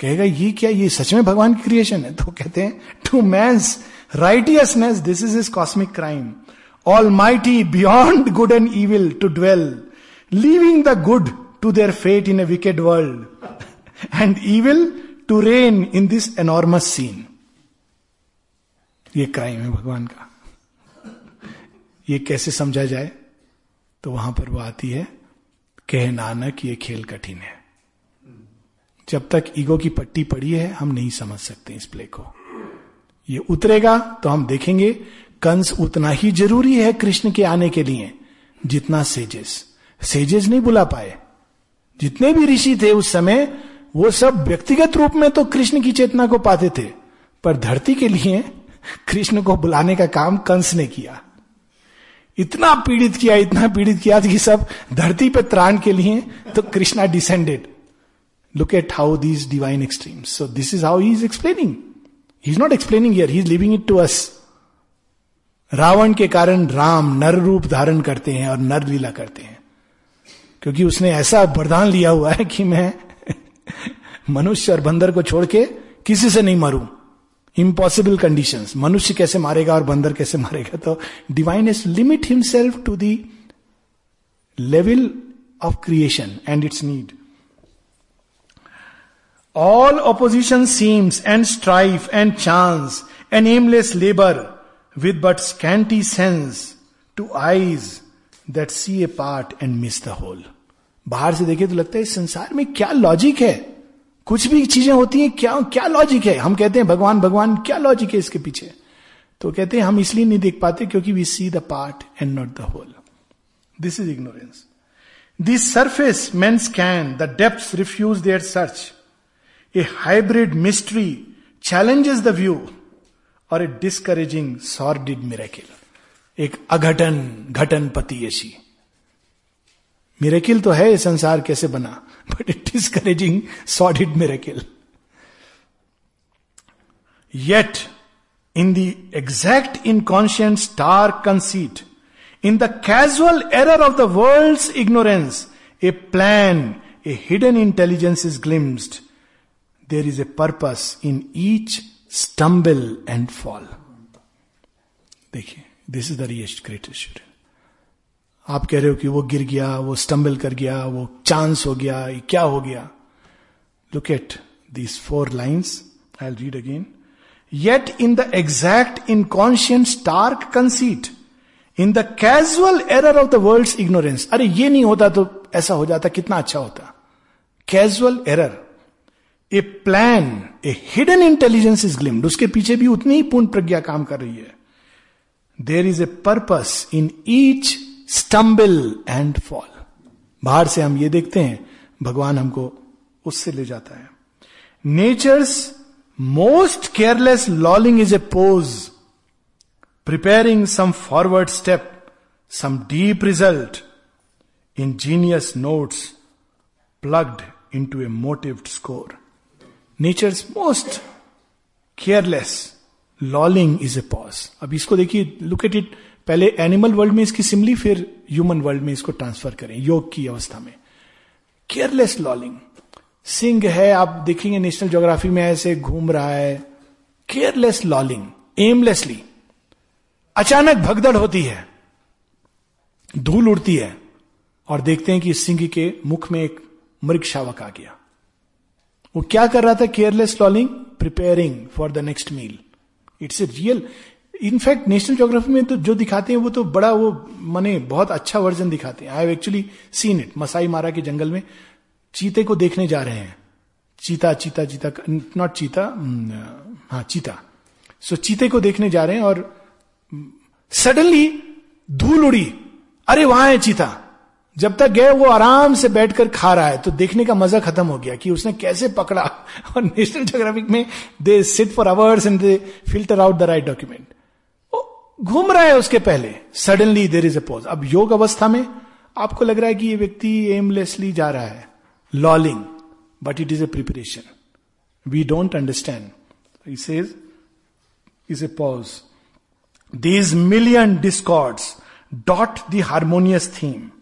कहेगा, ये क्या, ये सच में भगवान की क्रिएशन है? तो कहते हैं to man's righteousness this is is cosmic crime almighty beyond good and evil to dwell leaving the good to their fate in a wicked world and evil to reign in this enormous scene ये crime है भगवान का। ये कैसे समझा जाए? तो वहाँ पर वो आती है, कह नानक, ये खेल कठिन है। जब तक ईगो की पट्टी पड़ी है, हम नहीं समझ सकते इस प्ले को। ये उतरेगा तो हम देखेंगे, कंस उतना ही ज़रूरी है कृष्ण के आने के लिए, जितना सेजेस। सेजेस नहीं बुला पाए। जितने भी ऋषि थे उस समय, वो सब व्यक्तिगत रूप में तो कृष्ण की चेतना को पाते थे, पर धरती के लिए कृष्ण को बुलाने का काम कंस ने किया। इतना पीड़ित किया, इतना पीड़ित किया कि सब धरती पे त्राण के लिए तो Krishna descended how these divine extreme so this is how he is explaining he is not explaining yeah he is living it to us Ravan के कारण राम नर रूप धारण करते हैं और नर लीला करते हैं। क्योंकि उसने ऐसा वरदान लिया हुआ है कि मैं मनुष्य और बंदर को छोड़ के किसी से नहीं मारू। इम्पॉसिबल कंडीशन मनुष्य कैसे मारेगा और बंदर कैसे मारेगा? तो divine is limit himself to the level of creation and its need all opposition seems and strife and chance and aimless labour with but scanty sense to eyes that see a part and miss the whole बाहर से देखे तो लगता है इस संसार में क्या लॉजिक है? कुछ भी चीज़ें होती हैं, क्या क्या लॉजिक है? हम कहते हैं, भगवान भगवान, क्या लॉजिक है इसके पीछे? तो कहते हैं, हम इसलिए नहीं देख पाते क्योंकि we see the part and not the whole this is ignorance this surface men scan the depth refuse their search a hybrid mystery challenges the view or a discouraging sordid miracle एक अघटन, घटन पति ऐसी miracle तो है ये संसार कैसे बना? But it is encouraging sordid miracle yet in the exact inconscient stark conceit in the casual error of the world ignorance a plan a hidden intelligence is glimpsed there is a purpose in each stumble and fall देखिए this is the realest greatest आप कह रहे हो कि वो गिर गया, वो स्टम्बल कर गया, वो चांस हो गया क्या हो गया? Look at these four lines I read again yet in the exact inconscient stark conceit in the casual error of the world ignorance अरे ये नहीं होता तो ऐसा हो जाता, कितना अच्छा होता? Casual error a plan a hidden intelligence is glimpsed उसके पीछे भी उतनी ही पूर्ण प्रज्ञा काम कर रही है। There is a purpose in each stumble and fall बाहर से हम ये देखते हैं, भगवान हमको उससे ले जाता है। Nature's most careless lolling is a pause preparing some forward step some deep result in genius notes notes into a motive score. Nature's most careless lolling is a pause अब इसको देखिए लुक एट इट पहले animal world में इसकी simile फिर human world में इसको transfer करें, योग की अवस्था में. केयरलेस लॉलिंग सिंह है, आप देखेंगे नेशनल ज्योग्राफी में ऐसे घूम रहा है. केयरलेस लॉलिंग एमलेसली अचानक भगदड़ होती है. धूल उड़ती है. और देखते हैं कि सिंह के मुख में एक मृग शावक आ गया. वो क्या कर रहा था? Careless lolling preparing for the next meal it's a real in fact National Geography में तो जो दिखाते हैं वो तो बड़ा वो मने बहुत अच्छा वर्जन दिखाते हैं। I have actually seen it Masai Mara के जंगल में। चीते को देखने जा रहे हैं। चीता चीता चीता नॉट चीता हाँ चीता। सो so, चीते को देखने जा रहे हैं और सडनली धूल उड़ी। अरे वहाँ है चीता। जब तक गए वो आराम से बैठकर खा रहा है तो देखने का मज़ा खत्म हो गया कि उसने कैसे पकड़ा। और नेशनल जोग्राफिक में they sit for hours and they filter out the right document घूम रहा है उसके पहले। Suddenly there is a pause अब योग अवस्था में आपको लग रहा है कि ये व्यक्ति एमलेसली जा रहा है। Lolling but it is a preparation we don't understand is a pause These million discords dot the harmonious theme.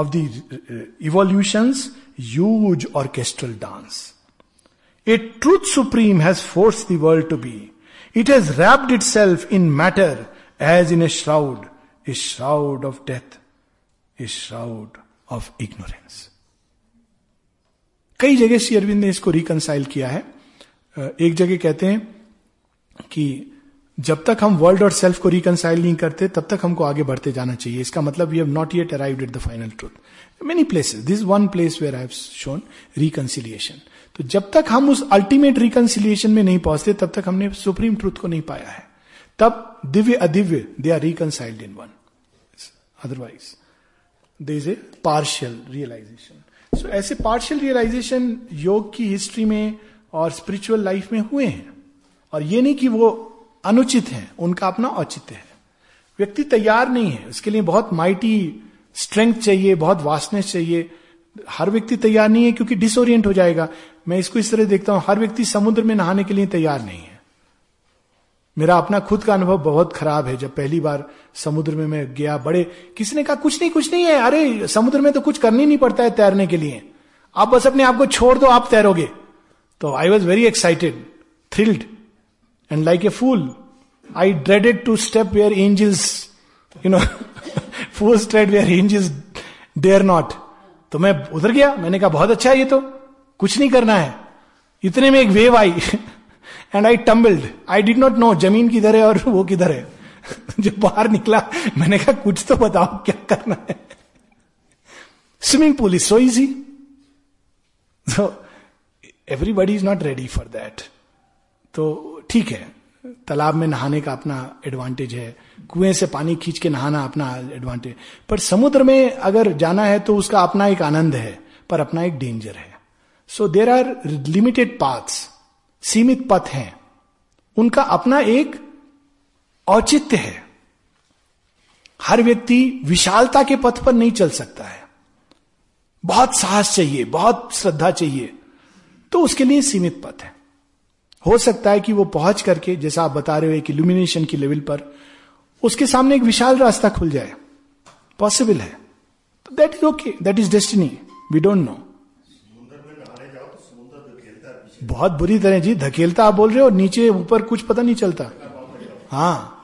Of the uh, evolution's huge orchestral dance. A truth supreme has forced the world to be. It has wrapped itself in matter as in a shroud, a shroud of death, a shroud of ignorance. कई जगह श्री अरविंद ने इसको reconcile किया है एक जगह कहते हैं कि जब तक हम वर्ल्ड और सेल्फ को रिकनसाइल नहीं करते, तब तक हमको आगे बढ़ते जाना चाहिए। इसका मतलब we have not yet arrived at the final truth many places this one place where I have shown reconciliation तो जब तक हम उस अल्टीमेट रिकनसिलिएशन में नहीं पहुँचते, तब तक हमने सुप्रीम ट्रूथ को नहीं पाया है। तब दिव्य अदिव्य they are reconciled in one otherwise they is a partial realisation so ऐसे पार्शियल रियलाइजेशन योग की हिस्ट्री में और स्पिरिचुअल लाइफ में हुए हैं। और ये नहीं कि वो अनुचित है, उनका अपना औचित्य है। व्यक्ति तैयार नहीं है, उसके लिए बहुत माइटी स्ट्रेंथ चाहिए, बहुत वास्टनेस चाहिए। हर व्यक्ति तैयार नहीं है क्योंकि डिसोरियंट हो जाएगा। मैं इसको इस तरह देखता हूँ, हर व्यक्ति समुद्र में नहाने के लिए तैयार नहीं है। मेरा अपना खुद का अनुभव बहुत खराब है। जब पहली बार समुद्र में मैं गया, बड़े, किसी ने कहा, कुछ नहीं कुछ नहीं है, अरे, समुद्र में तो कुछ करनी नहीं पड़ता है तैरने के लिए। आप बस अपने आप को छोड़ दो, आप तैरोगे। तो I was very excited thrilled And like a fool, I dreaded to step where angels, you know, fools tread where angels dare not. तो मैं उधर गया मैंने कहा बहुत अच्छा है ये तो कुछ नहीं करना है. इतने में एक wave I and I tumbled I did not know ज़मीन किधर है और वो किधर है। जब बाहर निकला मैंने कहा कुछ तो बताओ क्या करना है? Swimming pool is so easy so everybody is not ready for that तो ठीक है, तालाब में नहाने का अपना एडवांटेज है, कुएँ से पानी खींच के नहाना अपना एडवांटेज पर समुद्र में अगर जाना है तो उसका अपना एक आनंद है, पर अपना एक डेंजर है। So there are limited paths सीमित पथ हैं। उनका अपना एक औचित्य है। हर व्यक्ति विशालता के पथ पर नहीं चल सकता है। बहुत साहस चाहिए, बहुत श्रद्धा चाहिए तो उसके लिए सीमित पथ है। हो सकता है कि वो पहुँच करके, जैसा आप बता रहे हो, एक इल्यूमिनेशन की लेवल पर, उसके सामने एक विशाल रास्ता खुल जाए। पॉसिबल है। तो that is okay that is destiny we don't know बहुत बुरी तरह जी, धकेलता आप बोल रहे हो नीचे, ऊपर कुछ पता नहीं चलता। हाँ।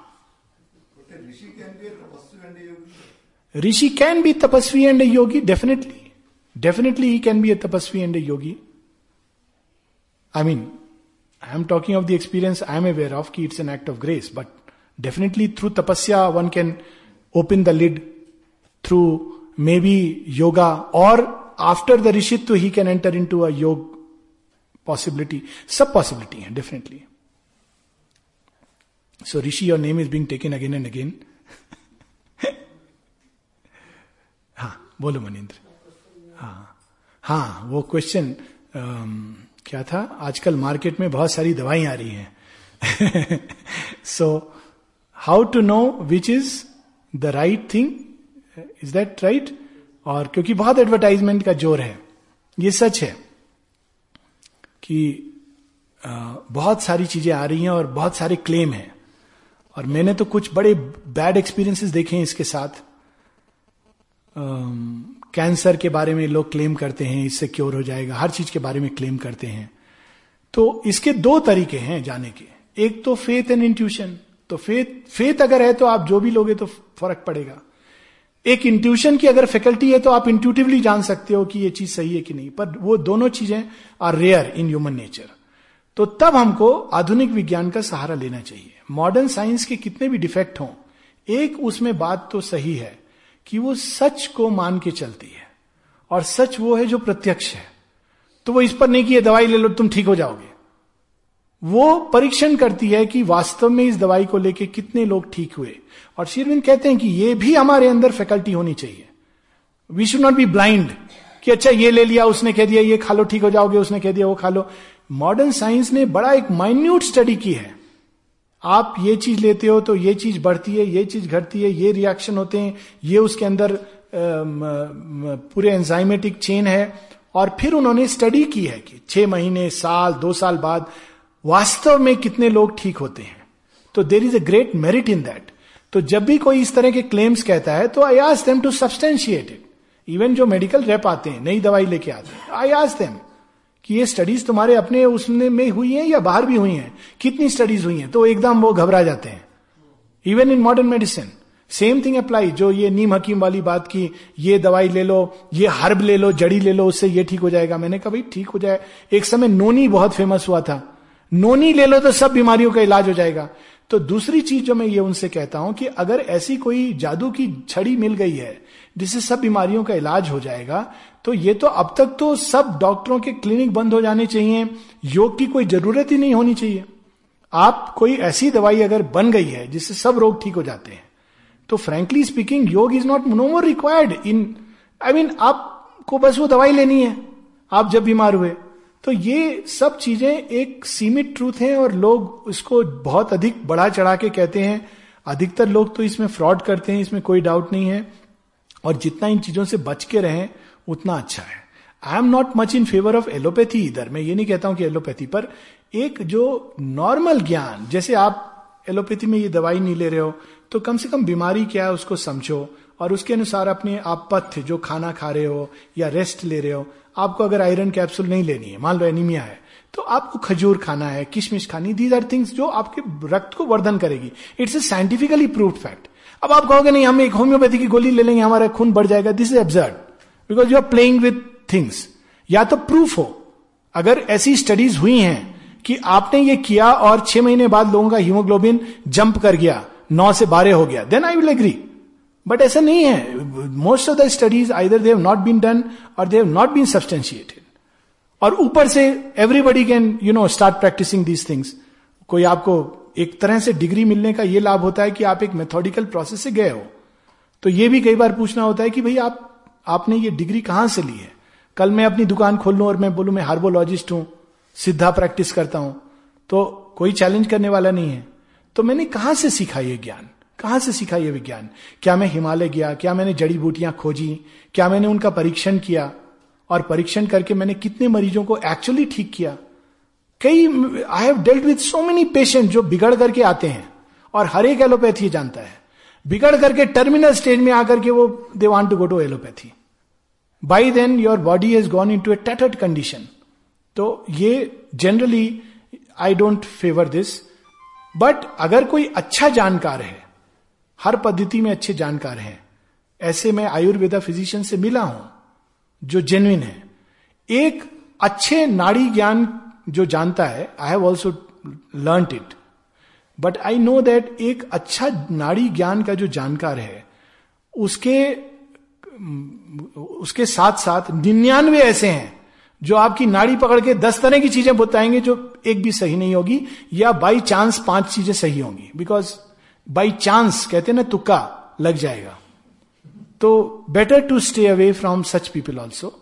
Rishi can be tapasvi and rishi can be tapasvi and a yogi definitely definitely he can be a tapasvi and a yogi I mean I am talking of the experience I am aware of की it's an act of grace but definitely through tapasya one can open the lid through maybe yoga और after the rishitva he can enter into a yog possibility सब possibility है definitely so rishi your name is being taken again and again हाँ बोलो मनिंद्र हाँ हाँ वो question क्या था? आजकल मार्केट में बहुत सारी दवाई आ रही हैं। So how to know which is the right thing is that right और क्योंकि बहुत एडवर्टाइजमेंट का ज़ोर है। ये सच है कि बहुत सारी चीज़ें आ रही हैं और बहुत सारे क्लेम हैं। और मैंने तो कुछ बड़े बैड एक्सपीरियंसेस देखे हैं इसके साथ। कैंसर के बारे में लोग क्लेम करते हैं, इससे क्योर हो जाएगा, हर चीज़ के बारे में क्लेम करते हैं। तो इसके दो तरीके हैं जाने के। एक तो फेथ एंड इंट्यूशन तो फेथ फेथ अगर है तो आप जो भी लोगे तो फ़र्क पड़ेगा। एक इंट्यूशन की अगर फैकल्टी है तो आप इंट्यूटिवली जान सकते हो कि ये चीज़ सही है कि नहीं। पर वो दोनों चीज़ें are rare in human nature तो तब हमको आधुनिक विज्ञान का सहारा लेना चाहिए। मॉडर्न साइंस के कितने भी डिफेक्ट हों, एक उसमें बात तो सही है। कि वो सच को मान के चलती है। और सच वो है जो प्रत्यक्ष है। तो वो इस पर नहीं कि ये दवाई ले लो, तुम ठीक हो जाओगे। वो परीक्षण करती है कि वास्तव में इस दवाई को लेके कितने लोग ठीक हुए। और शेरविन कहते हैं कि ये भी हमारे अंदर फैकल्टी होनी चाहिए। We should not be blind कि अच्छा ये ले लिया, उसने कह दिया, ये खा लो, ठीक हो जाओगे, उसने कह दिया, वो खा लो। मॉडर्न साइंस ने बड़ा एक माइन्यूट स्टडी की है। आप ये चीज़ लेते हो तो ये चीज़ बढ़ती है, ये चीज़ घटती है, ये रिएक्शन होते हैं, ये उसके अंदर पूरे एंजाइमेटिक चेन है। और फिर उन्होंने स्टडी की है कि छह महीने, साल, दो साल बाद वास्तव में कितने लोग ठीक होते हैं। तो there is a great merit in that तो जब भी कोई इस तरह के क्लेम्स कहता है तो I ask them to substantiate it even जो मेडिकल रेप आते हैं, नई दवाई लेके आते हैं आई आज देम कि ये स्टडीज़ तुम्हारे अपने उसमें में हुई हैं या बाहर भी हुई हैं? कितनी स्टडीज़ हुई हैं? तो एकदम वो घबरा जाते हैं। Even in modern medicine same thing apply जो ये नीम हकीम वाली बात की, ये दवाई ले लो, ये हर्ब ले लो, जड़ी ले लो, उससे ये ठीक हो जाएगा। मैंने कहा, भाई, ठीक हो जाए। एक समय नोनी बहुत फ़ेमस हुआ था। नोनी ले लो तो सब बीमारियों का इलाज हो जाएगा। तो दूसरी चीज़ जो मैं ये उनसे कहता हूँ कि अगर ऐसी कोई जादू की छड़ी मिल गई है जिससे सब बीमारियों का इलाज हो जाएगा तो ये तो अब तक तो सब डॉक्टरों के क्लिनिक बंद हो जाने चाहिए, योग की कोई ज़रूरत ही नहीं होनी चाहिए। आप कोई ऐसी दवाई अगर बन गई है जिससे सब रोग ठीक हो जाते हैं तो frankly speaking yoga is not no more required in I mean आपको बस वो दवाई लेनी है, आप जब बीमार हुए। तो ये सब चीज़ें एक सीमित ट्रूथ है और लोग इसको बहुत अधिक बढ़ा चढ़ा के कहते हैं। अधिकतर लोग तो इसमें फ्रॉड करते हैं, इसमें कोई डाउट नहीं है। और जितना इन चीज़ों से बच के रहें, उतना अच्छा है। I am not much in favour of allopathy इधर मैं ये नहीं कहता हूँ कि एलोपैथी पर एक जो नॉर्मल ज्ञान, जैसे आप एलोपैथी में ये दवाई नहीं ले रहे हो तो कम से कम बीमारी क्या है उसको समझो और उसके अनुसार अपने आप पथ्य जो खाना खा रहे हो या रेस्ट ले रहे हो, आपको अगर आयरन कैप्सूल नहीं लेनी है, मान लो एनीमिया है तो आपको खजूर खाना है, किशमिश खानी दीज आर थिंग्स जो आपके रक्त को वर्धन करेगी। It's a scientifically prove fact अब आप कहोगे, नहीं, हम एक होम्योपैथी की गोली ले लेंगे, हमारा खून बढ़ जाएगा. This is absurd because you are playing with things या तो प्रूफ हो। अगर ऐसी स्टडीज़ हुई हैं कि आपने ये किया और छह महीने बाद लोगों का हीमोग्लोबिन जंप कर गया, नौ से बारह हो गया then I will agree but ऐसा नहीं है। Most of the studies either they have not been done और they have not been substantiated और ऊपर से everybody can you know start practising these things कोई आपको एक तरह से डिग्री मिलने का यह लाभ होता है कि आप एक मेथोडिकल प्रोसेस से गए हो। तो यह भी कई बार पूछना होता है कि भाई आप, आपने ये डिग्री कहाँ से ली है? कल मैं अपनी दुकान खोल लू और मैं बोलू, मैं हार्बोलॉजिस्ट हूँ, सिद्धा प्रैक्टिस करता हूँ तो कोई चैलेंज करने वाला नहीं है। तो मैंने कहाँ से सीखा ये ज्ञान? कहाँ से सीखा यह विज्ञान? क्या मैं हिमालय गया? क्या मैंने जड़ी बूटियाँ खोजी? क्या मैंने उनका परीक्षण किया? और परीक्षण करके मैंने कितने मरीजों को एक्चुअली ठीक किया? कई I have dealt with so many patient जो बिगड़ करके आते हैं, और हर एक एलोपैथी जानता है। बिगड़ करके टर्मिनल स्टेज में आकर के वो they want to go to allopathy by then your body has gone into a tattered condition तो ये generally I don't favour this but अगर कोई अच्छा जानकार है, हर पद्धति में अच्छे जानकार हैं, ऐसे मैं आयुर्वेदा फिजिशियन से मिला हूँ, जो जेन्युइन है। एक अच्छे नाड़ी ज्ञान जो जानता है I have also learn it but I know that एक अच्छा नाड़ी ज्ञान का जो जानकार है, उसके उसके साथ साथ निन्यानवे ऐसे हैं, जो आपकी नाड़ी पकड़ के दस तरह की चीज़ें बताएँगे जो एक भी सही नहीं होगी, या बाई चांस पाँच चीज़ें सही होंगी। बिकॉज़ बाई चांस कहते हैं ना, तुक्का लग जाएगा। तो better to stay away from such people also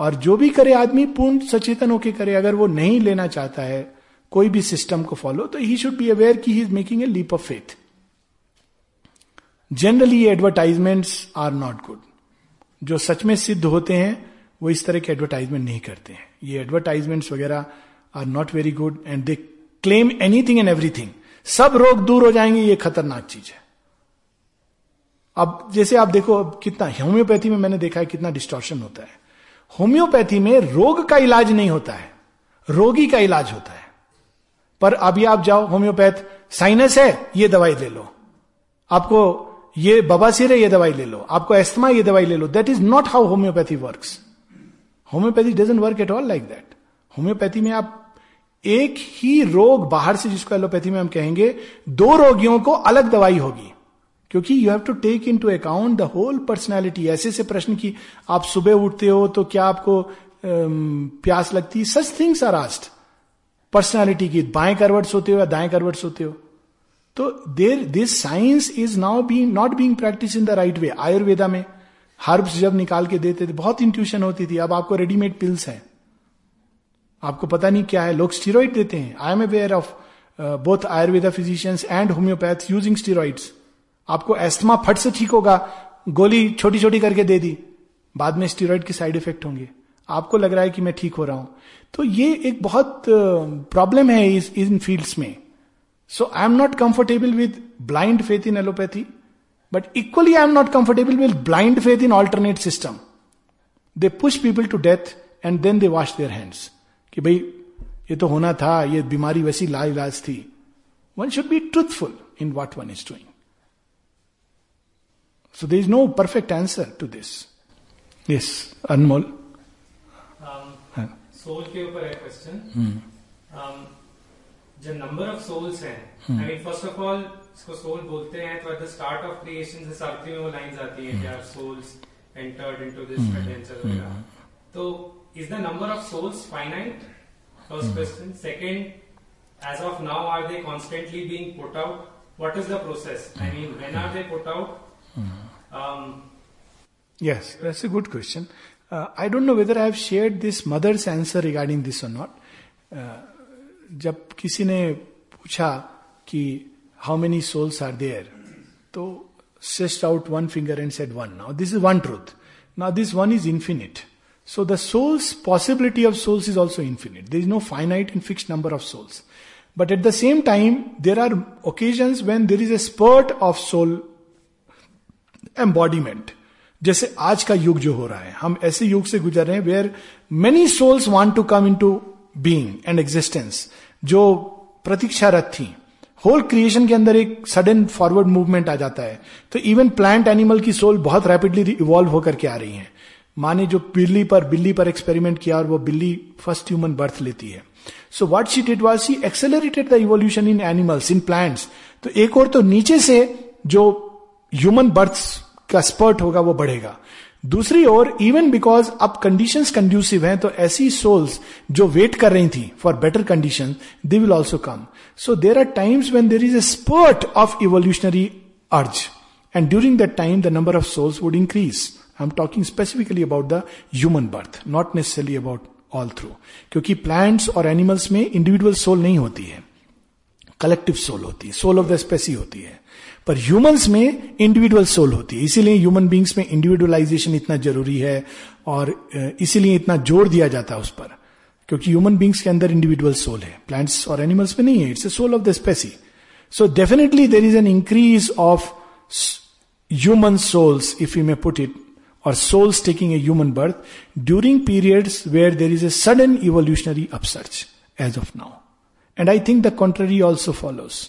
और जो भी करे आदमी, पूर्ण सचेतन होकर करे, अगर वो नहीं लेना चाहता है, कोई भी सिस्टम को फॉलो तो ही शुड बी अवेयर की he is making a leap of faith generally advertisements are not good जो सच में सिद्ध होते हैं, वो इस तरह के एडवर्टाइजमेंट नहीं करते हैं। ये एडवर्टाइजमेंट्स वगैरह are not very good and they claim anything and everything सब रोग दूर हो जाएँगे, ये खतरनाक चीज़ है। अब जैसे आप देखो, अब कितना, होम्योपैथी में मैंने देखा है कितना डिस्टॉर्शन होता है। होम्योपैथी में रोग का इलाज नहीं होता है, रोगी का इलाज होता है। पर अभी आप जाओ, होम्योपैथ साइनस है, ये दवाई ले लो। आपको ये बबासिर है, ये दवाई ले लो। आपको एस्थमा, ये दवाई ले लो। That is not how homeopathy work homeopathy doesn't work at all like that homeopathy में आप एक ही रोग बाहर से जिसको एलोपैथी में हम कहेंगे, दो रोगियों को अलग दवाई होगी। क्योंकि you have to take into account the whole personality ऐसे ऐसे प्रश्न की आप सुबह उठते हो तो क्या आपको प्यास लगती such things are asked personality की, बाएँ करवट होते हो या दाएँ करवट होते हो? तो there this science is now being not being practise in the right way Ayurveda में हर्ब्स जब निकाल के देते थे, बहुत इंट्यूशन होती थी। अब आपको रेडीमेड पिल्स है। आपको पता नहीं क्या है। लोग स्टीरोइड देते हैं। I am aware of both Ayurveda physicians and homeopath using steroids आपको एस्थमा फट से ठीक होगा, गोली छोटी छोटी करके दे दी, बाद में स्टीरोइड के साइड इफ़ेक्ट होंगे। आपको लग रहा है कि मैं ठीक हो रहा हूँ। तो ये एक बहुत प्रॉब्लम है इस, इन फील्ड्स में। So I am not comfortable with blind faith in allopathy but equally I am not comfortable with blind faith in alternate system they push people to death and then they wash their hands कि भाई, ये तो होना था, ये बीमारी वैसी ला इलाज थी। One should be truthful in what one is doing so there is no perfect answer to this yes Anmol soul के ऊपर है क्वेश्चन जो नंबर ऑफ सोल्स हैं I mean first of all इसको सोल बोलते हैं तो at the start of creation से सावित्री में वो लाइंस आती हैं कि souls entered into this adventure वगैरह तो is the number of souls finite first question second as of now are they constantly being put out what is the process I mean when are they put Out Yes, that's a good question. Uh, I don't know whether I have shared this mother's answer regarding this or not. Uh, जब किसी ने पूछा कि how many souls are there तो सेस्ट out one finger and said one now this is one truth now this one is infinite so the souls possibility of souls is also infinite there is no finite in fix number of souls but at the same time there are occasion when there is a spurt of soul embodiment जैसे आज का युग जो हो रहा है, हम ऐसे युग से गुजर रहे हैं where many souls want to come into being and existence जो प्रतीक्षारत थी। होल क्रिएशन के अंदर एक सडन फॉरवर्ड मूवमेंट आ जाता है। तो इवन प्लांट एनिमल की सोल बहुत रैपिडली इवॉल्व होकर के आ रही है। माँ ने जो बिल्ली पर बिल्ली पर एक्सपेरिमेंट किया और वो बिल्ली फ़र्स्ट ह्यूमन बर्थ लेती है। So what she did was she accelerated the evolution in animals in plants तो एक और तो नीचे से जो ह्यूमन बर्थ का स्पर्ट होगा, वो बढ़ेगा। दूसरी ओर इवन बिकॉज़ अब कंडीशन कंड्यूसिव हैं तो ऐसी सोल्स जो वेट कर रही थी for better condition they will also come so there are times when there is a spurt of evolutionary urge and during that time the number of souls would increase I am talking specifically about the human birth not necessarily about all through क्योंकि plants और animals में individual soul नहीं होती है। Collective soul होती है soul of the species होती है। पर ह्यूमंस में इंडिविजुअल सोल होती है। इसीलिए ह्यूमन बींग्स में इंडिविजुअलाइजेशन इतना ज़रूरी है और इसीलिए इतना ज़ोर दिया जाता है उस पर। क्योंकि ह्यूमन बींग्स के अंदर इंडिविजुअल सोल है। प्लांट्स और एनिमल्स में नहीं है। It's a soul of the species so definitely there is an increase of human souls if you may put it और souls taking a human birth during periods where there is a sudden evolutionary upsurge as of now and I think the contrary also follows.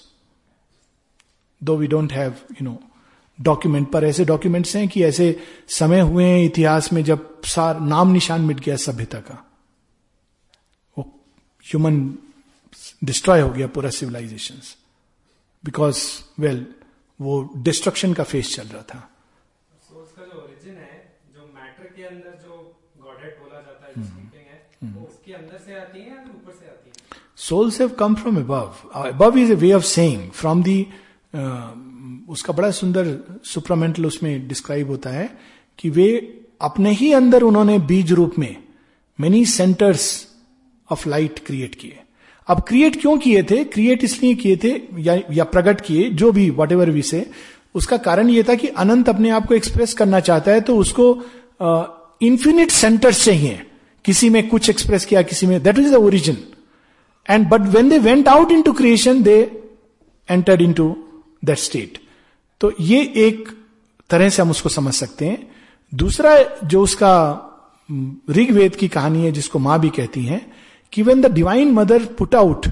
Though we don't have, you know, document पर ऐसे documents हैं कि ऐसे समय हुए हैं इतिहास में जब सार नाम निशान मिट गया सभ्यता का। वो ह्यूमन डिस्ट्रॉय हो गया पूरा सिविलाइजेशन बिकॉज़ वेल वो डिस्ट्रक्शन का फेस चल रहा था। सोल्स का जो ओरिजिन है जो मैटर के अंदर जो गॉडेड बोला जाता है जो स्पीकिंग है वो उसके अंदर से आती उसका बड़ा सुंदर सुप्रमेंटल उसमें डिस्क्राइब होता है कि वे अपने ही अंदर उन्होंने बीज रूप में many centres of light create किए। अब क्रिएट क्यों किए थे? क्रिएट इसलिए किए थे या, या प्रकट किए जो भी वट एवर वी से उसका कारण यह था कि अनंत अपने आप को एक्सप्रेस करना चाहता है तो उसको इन्फिनिट सेंटर्स चाहिए। किसी में कुछ एक्सप्रेस किया किसी में that is the origin and but when they went out into creation they entered into that state. तो ये एक तरह से हम उसको समझ सकते हैं। दूसरा जो उसका ऋग्वेद की कहानी है, जिसको माँ भी कहती हैं, कि when the divine mother put out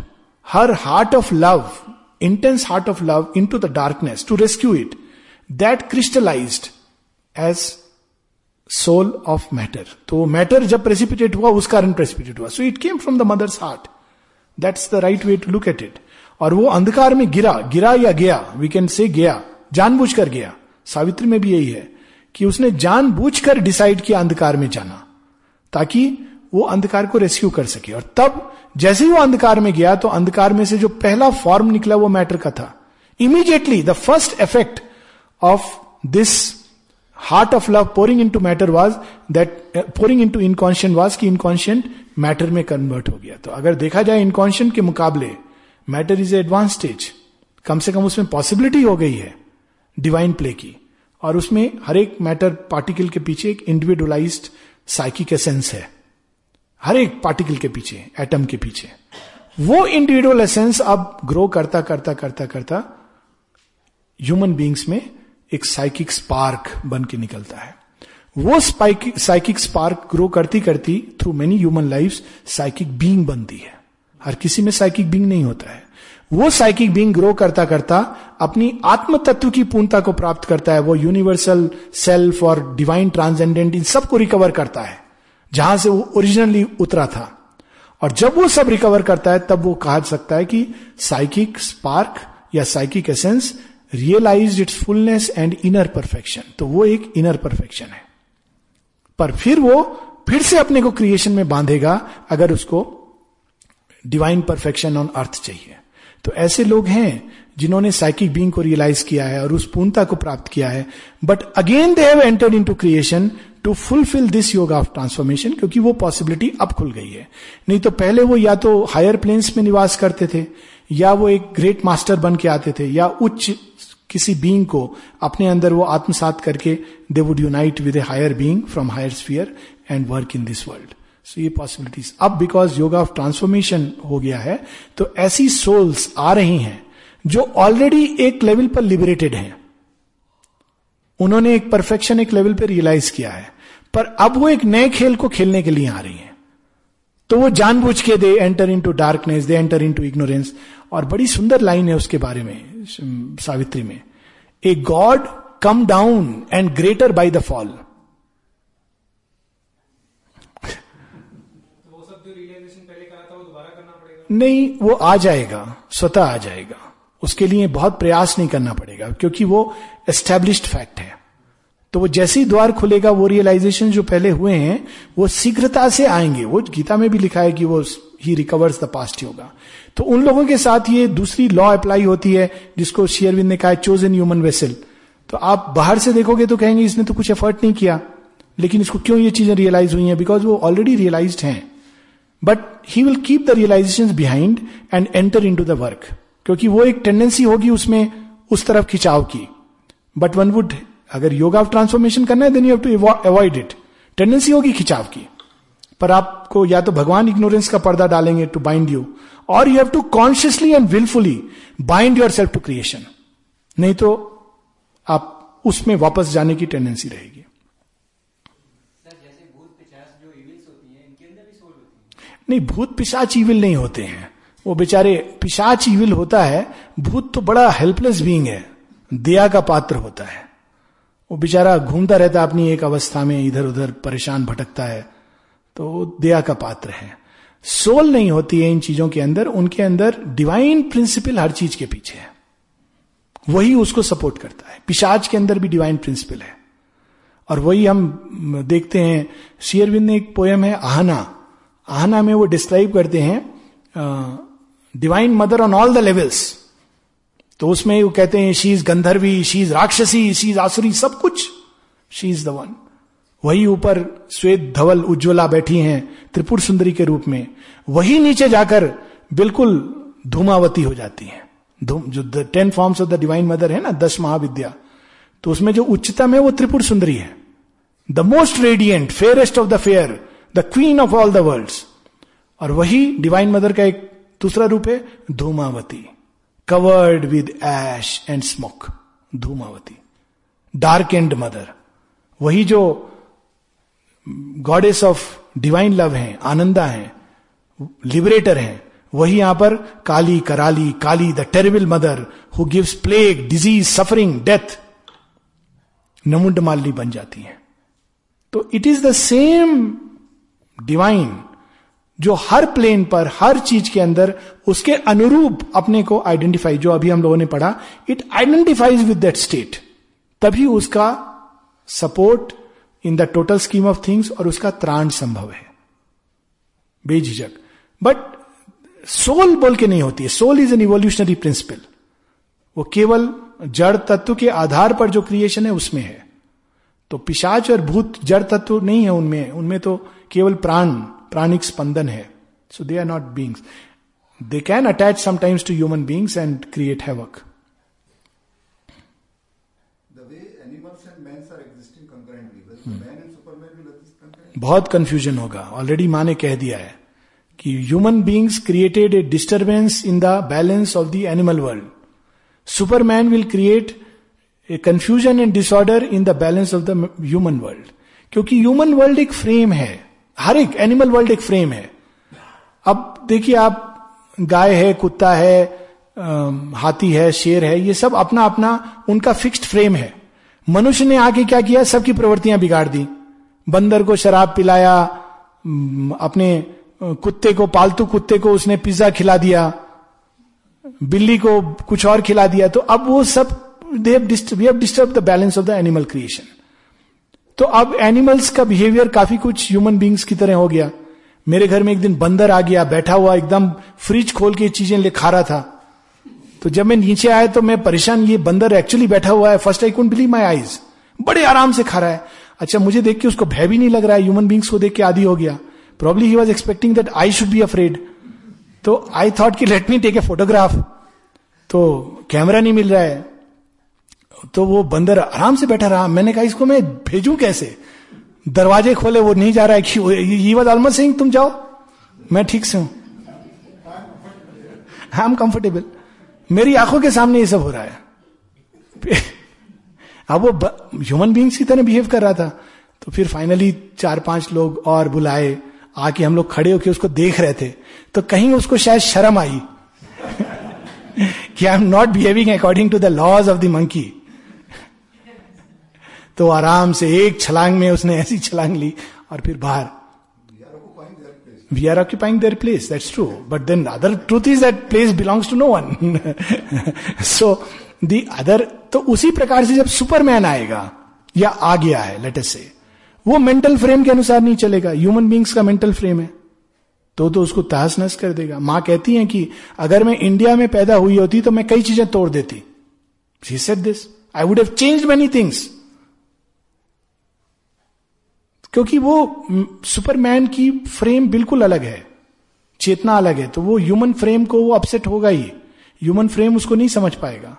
her heart of love intense heart of love into the darkness to rescue it that crystallise as soul of matter तो मैटर जब प्रेसिपिटेट हुआ, उस कारण प्रेसिपिटेट हुआ। So it came from the mother's heart that's the right way to look at it और वो अंधकार में गिरा गिरा या गया वी कैन से गया, जानबूझकर गया। सावित्री में भी यही है कि उसने जानबूझकर डिसाइड किया अंधकार में जाना, ताकि वो अंधकार को रेस्क्यू कर सके। और तब, जैसे ही वो अंधकार में गया तो अंधकार में से जो पहला फॉर्म निकला वो मैटर का था। Immediately the first effect of this heart of love pouring into matter was that pouring into inconscient was की इनकॉन्शियंट मैटर में कन्वर्ट हो गया। तो अगर देखा जाए इनकॉन्शियंट के मुकाबले मैटर इज़ एडवांस स्टेज। कम से कम उसमें पॉसिबिलिटी हो गई है डिवाइन प्ले की। और उसमें हर एक मैटर पार्टिकल के पीछे एक इंडिविजुअलाइज साइकिक एसेंस है। हर एक पार्टिकल के पीछे, एटम के पीछे। वो इंडिविजुअल एसेंस अब ग्रो करता करता करता करता ह्यूमन बींग्स में एक साइकिक स्पार्क बन के निकलता है। वो साइकिक स्पार्क ग्रो करती करती through many human life psychic being बनती है। हर किसी में साइकिक बींग नहीं होता है। वो साइकिक बींग ग्रो करता करता अपनी आत्म तत्व की पूर्णता को प्राप्त करता है। वो यूनिवर्सल सेल्फ और डिवाइन ट्रांसजेंडेंट इन सबको रिकवर करता है। जहाँ से वो ओरिजिनली उतरा था। और जब वो सब रिकवर करता है, तब वो कहा सकता है कि साइकिक स्पार्क या psychic essence realise its fullness and inner perfection तो वो एक इनर परफेक्शन है। पर फिर वो फिर से अपने को क्रिएशन में बांधेगा, अगर उसको डिवाइन परफेक्शन ऑन अर्थ चाहिए। तो ऐसे लोग हैं जिन्होंने साइकिक बींग को रियलाइज़ किया है और उस पूर्णता को प्राप्त किया है। But again they have entered into creation to fulfil this yoga of transformation क्योंकि वो पॉसिबिलिटी अब खुल गई है। नहीं तो पहले वो या तो हायर प्लेन्स में निवास करते थे, या वो एक ग्रेट मास्टर बन के आते थे, या उच्च किसी बींग को अपने अंदर वो आत्मसात करके they would unite with a higher being from higher sphere and work in this world so ये पॉसिबिलिटीज अब बिकॉज़ योगा ऑफ़ ट्रांसफॉर्मेशन हो गया है तो ऐसी सोल्स आ रही हैं जो ऑलरेडी एक लेवल पर लिबरेटेड हैं। उन्होंने एक परफेक्शन एक लेवल पर रियलाइज़ किया है। पर अब वो एक नए खेल को खेलने के लिए आ रही हैं। तो वो जानबूझ के they enter into darkness they enter into ignorance और बड़ी सुंदर लाइन है उसके बारे में, सावित्री में। A god come down and greater by the fall नहीं, वो आ जाएगा, स्वतः आ जाएगा। उसके लिए बहुत प्रयास नहीं करना पड़ेगा, क्योंकि वो एस्टेब्लिश्ड फैक्ट है। तो वो जैसे ही द्वार खुलेगा, वो रियलाइजेशन जो पहले हुए हैं, वो शीघ्रता से आएँगे। वो गीता में भी लिखा है कि वो ही रिकवर्स द पास्ट होगा। तो उन लोगों के साथ ये दूसरी लॉ अप्लाई होती है, जिसको शेयरविंद ने कहा चोज इन ह्यूमन वेसल तो आप बाहर से देखोगे तो कहेंगे, इसने तो कुछ एफर्ट नहीं किया। लेकिन इसको क्यों ये चीज़ें रियलाइज़ हुई हैं? बिकॉज़ वो ऑलरेडी रियलाइज़ हैं। But he will keep the realisation behind and enter into the work क्योंकि वो एक टेंडेंसी होगी उसमें उस तरफ़ खिंचाव की बट वन वुड अगर योगा ऑफ़ ट्रांसफॉर्मेशन करना है then you have to avoid it tendency होगी खिंचाव की पर आपको या तो भगवान इग्नोरेंस का पर्दा डालेंगे टू बाइंड यू और you have to consciously and wilfully bind yourself to creation नहीं तो आप उसमें वापस जाने की टेंडेंसी रहेगी नहीं, भूत पिशाच इविल नहीं होते हैं। वो बेचारे पिशाच इविल होता है, भूत तो बड़ा हेल्पलेस बींग है, दया का पात्र होता है। वो बेचारा घूमता रहता है अपनी एक अवस्था में इधर उधर परेशान भटकता है तो दया का पात्र है। सोल नहीं होती है इन चीज़ों के अंदर, उनके अंदर डिवाइन प्रिंसिपल हर चीज़ के पीछे है। वही उसको सपोर्ट करता है। पिशाच के अंदर भी डिवाइन प्रिंसिपल है। और वही हम देखते हैं शेयरविंद ने एक पोयम है, आहना। आहना में वो डिस्क्राइब करते हैं divine mother on all the levels तो उसमें वो कहते हैं she is gandharvi she is rakshasi she is asuri सब कुछ शी इज़ द वन वही ऊपर श्वेत धवल उज्ज्वला बैठी हैं त्रिपुर सुंदरी के रूप में। वही नीचे जाकर बिल्कुल धूमावती हो जाती है। धूम, जो ten forms of the divine mother है ना, दस महाविद्या। तो उसमें जो उच्चतम है वो त्रिपुर सुंदरी है। The most radiant fairest of the fair the queen of all the world और वही डिवाइन मदर का एक दूसरा रूप है, Dhumavati. Covered with ash and smoke Dhumavati. Dark and mother वही जो गॉडेस ऑफ़ डिवाइन लव है, आनंदा है लिबरेटर है, वही यहाँ पर Kali, Karali, Kali the terrible mother who gives plague disease suffering death Namunda Malini बन जाती है। तो it is the same divine जो हर प्लेन पर, हर चीज़ के अंदर, उसके अनुरूप अपने को आइडेंटिफाई जो अभी हम लोगों ने पढ़ा it identifies with that state तभी उसका support in the total scheme of things और उसका त्राण संभव है। बेझिझक। बट सोल बोल के नहीं होती है। Soul is an evolutionary principle वो केवल जड़ तत्व के आधार पर जो क्रिएशन है, उसमें है। तो पिशाच और भूत जड़ तत्व नहीं है उनमें। उनमें तो केवल प्राण प्राणिक स्पंदन है। So they are not beings they can attach sometimes to human beings and create havoc. बहुत कंफ्यूजन होगा। ऑलरेडी माँ ने कह दिया है कि human beings created a disturbance in the balance of the animal world superman will create a confusion and disorder in the balance of the human world क्योंकि human world एक फ्रेम है। हर एक एनिमल वर्ल्ड एक frame है। अब देखिए आप, गाय है, कुत्ता है हाथी है, शेर है, ये सब अपना अपना उनका फिक्स्ड फ्रेम है। मनुष्य ने आके क्या किया? सबकी प्रवृत्तियाँ बिगाड़ दी। बंदर को शराब पिलाया अपने कुत्ते को, पालतू कुत्ते को उसने पिज्जा खिला दिया, बिल्ली को कुछ और खिला दिया तो अब वो सब they have disturb the balance of the animal creation तो अब एनिमल्स का बिहेवियर काफ़ी कुछ ह्यूमन बींग्स की तरह हो गया। मेरे घर में एक दिन बंदर आ गया, बैठा हुआ, एकदम फ्रिज खोल के चीज़ें ले खा रहा था। तो जब मैं नीचे आया तो मैं परेशान, ये बंदर एक्चुअली बैठा हुआ है। First I couldn't believe my eyes बड़े आराम से खा रहा है। अच्छा मुझे देख के उसको भय भी नहीं लग रहा है। ह्यूमन बींग्स को देख के आदि हो गया। Probably he was expecting that I should be afraid तो आई थॉट कि let me take a photograph तो कैमरा नहीं मिल रहा है। तो वो बंदर आराम से बैठा रहा। मैंने कहा, इसको मैं भेजू कैसे? दरवाजे खोले, वो नहीं जा रहा है ही वॉज़ सिंह, तुम जाओ। मैं ठीक से हूँ। आई एम कंफर्टेबल मेरी आँखों के सामने ये सब हो रहा है। अब वो ह्यूमन बींग्स की तरह बिहेव कर रहा था। तो फिर फाइनली चार पाँच लोग और बुलाए। आके हम लोग खड़े होके उसको देख रहे थे। तो कहीं उसको शायद शर्म आई। कि I am not behaving according to the laws of the monkey तो आराम से एक छलांग में उसने ऐसी छलांग ली और फिर बाहर। We are their place, that's true. But then the other truth is that place belongs to no one. So, the other तो उसी प्रकार से जब सुपरमैन आएगा, या आ गया है लेट से वो मेंटल फ्रेम के अनुसार नहीं चलेगा। ह्यूमन बींग्स का मेंटल फ्रेम है। तो तो उसको तहस नस कर देगा। माँ कहती है कि, अगर मैं इंडिया में पैदा हुई होती तो मैं कई चीज़ें तोड़ देती. She said this I would have change many things क्योंकि वो सुपरमैन की फ्रेम बिल्कुल अलग है। चेतना अलग है। तो वो ह्यूमन फ्रेम को वो अपसेट होगा ही। ह्यूमन फ्रेम उसको नहीं समझ पाएगा।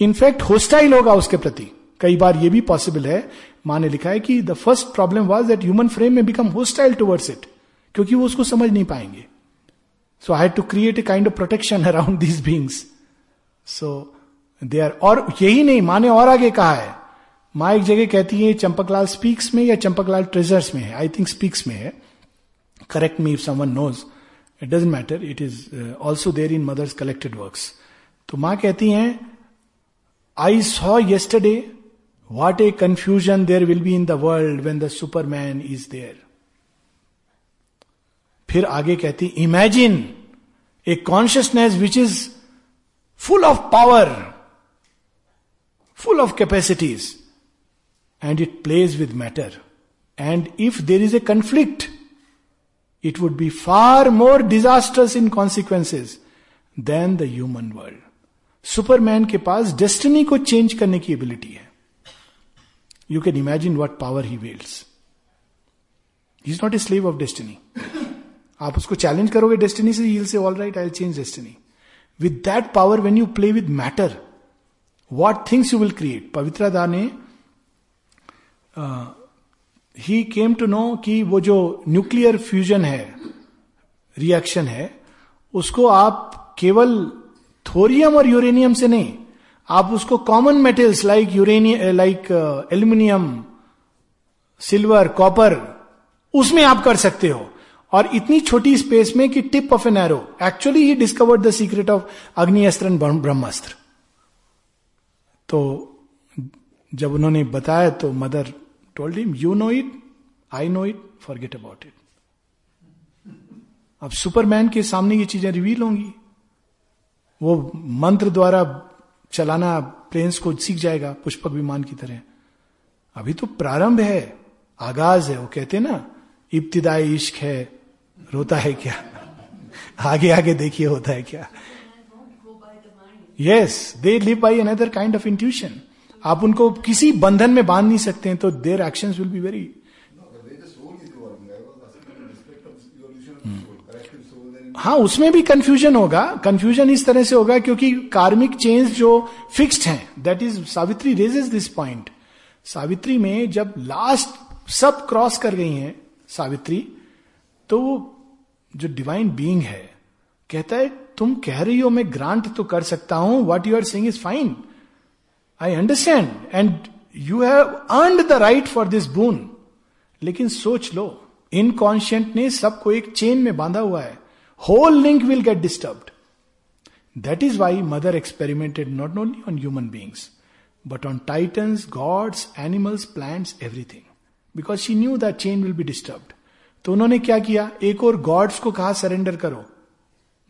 इनफैक्ट होस्टाइल होगा उसके प्रति। कई बार ये भी पॉसिबल है। माँ ने लिखा है कि the first problem was that human frame में बिकम होस्टाइल टूवर्ड्स इट क्योंकि वो उसको समझ नहीं पाएँगे। So I had to create a kind of protection around these beings so they are और यही नहीं, माँ ने और आगे कहा है। माँ एक जगह कहती है चंपकलाल स्पीक्स में या चंपकलाल ट्रेजर्स में है? आई थिंक स्पीक्स में है। Correct me if someone knows it doesn't matter it is also there in mother's collected work तो माँ कहती है I saw yesterday what a confusion there will be in the world when the superman is there फिर आगे कहती imagine a consciousness which is full of power full of capacities and it plays with matter. And if there is a conflict, it would be far more disastrous in consequences than the human world. Superman के पास destiny को change करने की ability है you can imagine what power he wields is not a slave of destiny आप उसको challenge करोगे destiny से हील से all right I change destiny with that power when you play with matter what things you will create Pavitra ने he came to know कि वो जो न्यूक्लियर फ्यूजन है रिएक्शन है, उसको आप केवल थोरियम और यूरेनियम से नहीं, आप उसको common metals like uranium like aluminium silver copper उसमें आप कर सकते हो। और इतनी छोटी स्पेस में कि tip of an arrow actually he discovered the secret of agni astra brahmastra तो जब उन्होंने बताया तो mother told him you know it I know it forget about it अब सुपरमैन के सामने ये चीज़ें रिवील होंगी। वो मंत्र द्वारा चलाना प्लेन्स को सीख जाएगा पुष्पक विमान की तरह। अभी तो प्रारंभ है आगाज़ है वो कहते ना इब्तिदाई इश्क है रोता है क्या? आगे आगे देखिए होता है क्या? Yes they live by another kind of intuition आप उनको किसी बंधन में बाँध नहीं सकते हैं तो their action will be very हाँ उसमें भी कंफ्यूजन होगा। कंफ्यूजन इस तरह से होगा क्योंकि कार्मिक चेंज जो फिक्स्ड हैं that is Savitri raises this point Savitri में जब लास्ट सब क्रॉस कर गई हैं सावित्री तो जो डिवाइन बीइंग है कहता है तुम कह रही हो मैं ग्रांट तो कर सकता हूँ what you are saying is fine I understand and you have earned the right for this boon लेकिन सोच लो इनकॉन्शियंट ने सबको एक चेन में बांधा हुआ है। Whole link will get disturb that is why mother experimented not only on human beings but on titans gods animals plants everything because she knew that chain will be disturb तो उन्होंने क्या किया? एक और गॉड्स को कहा surrender करो.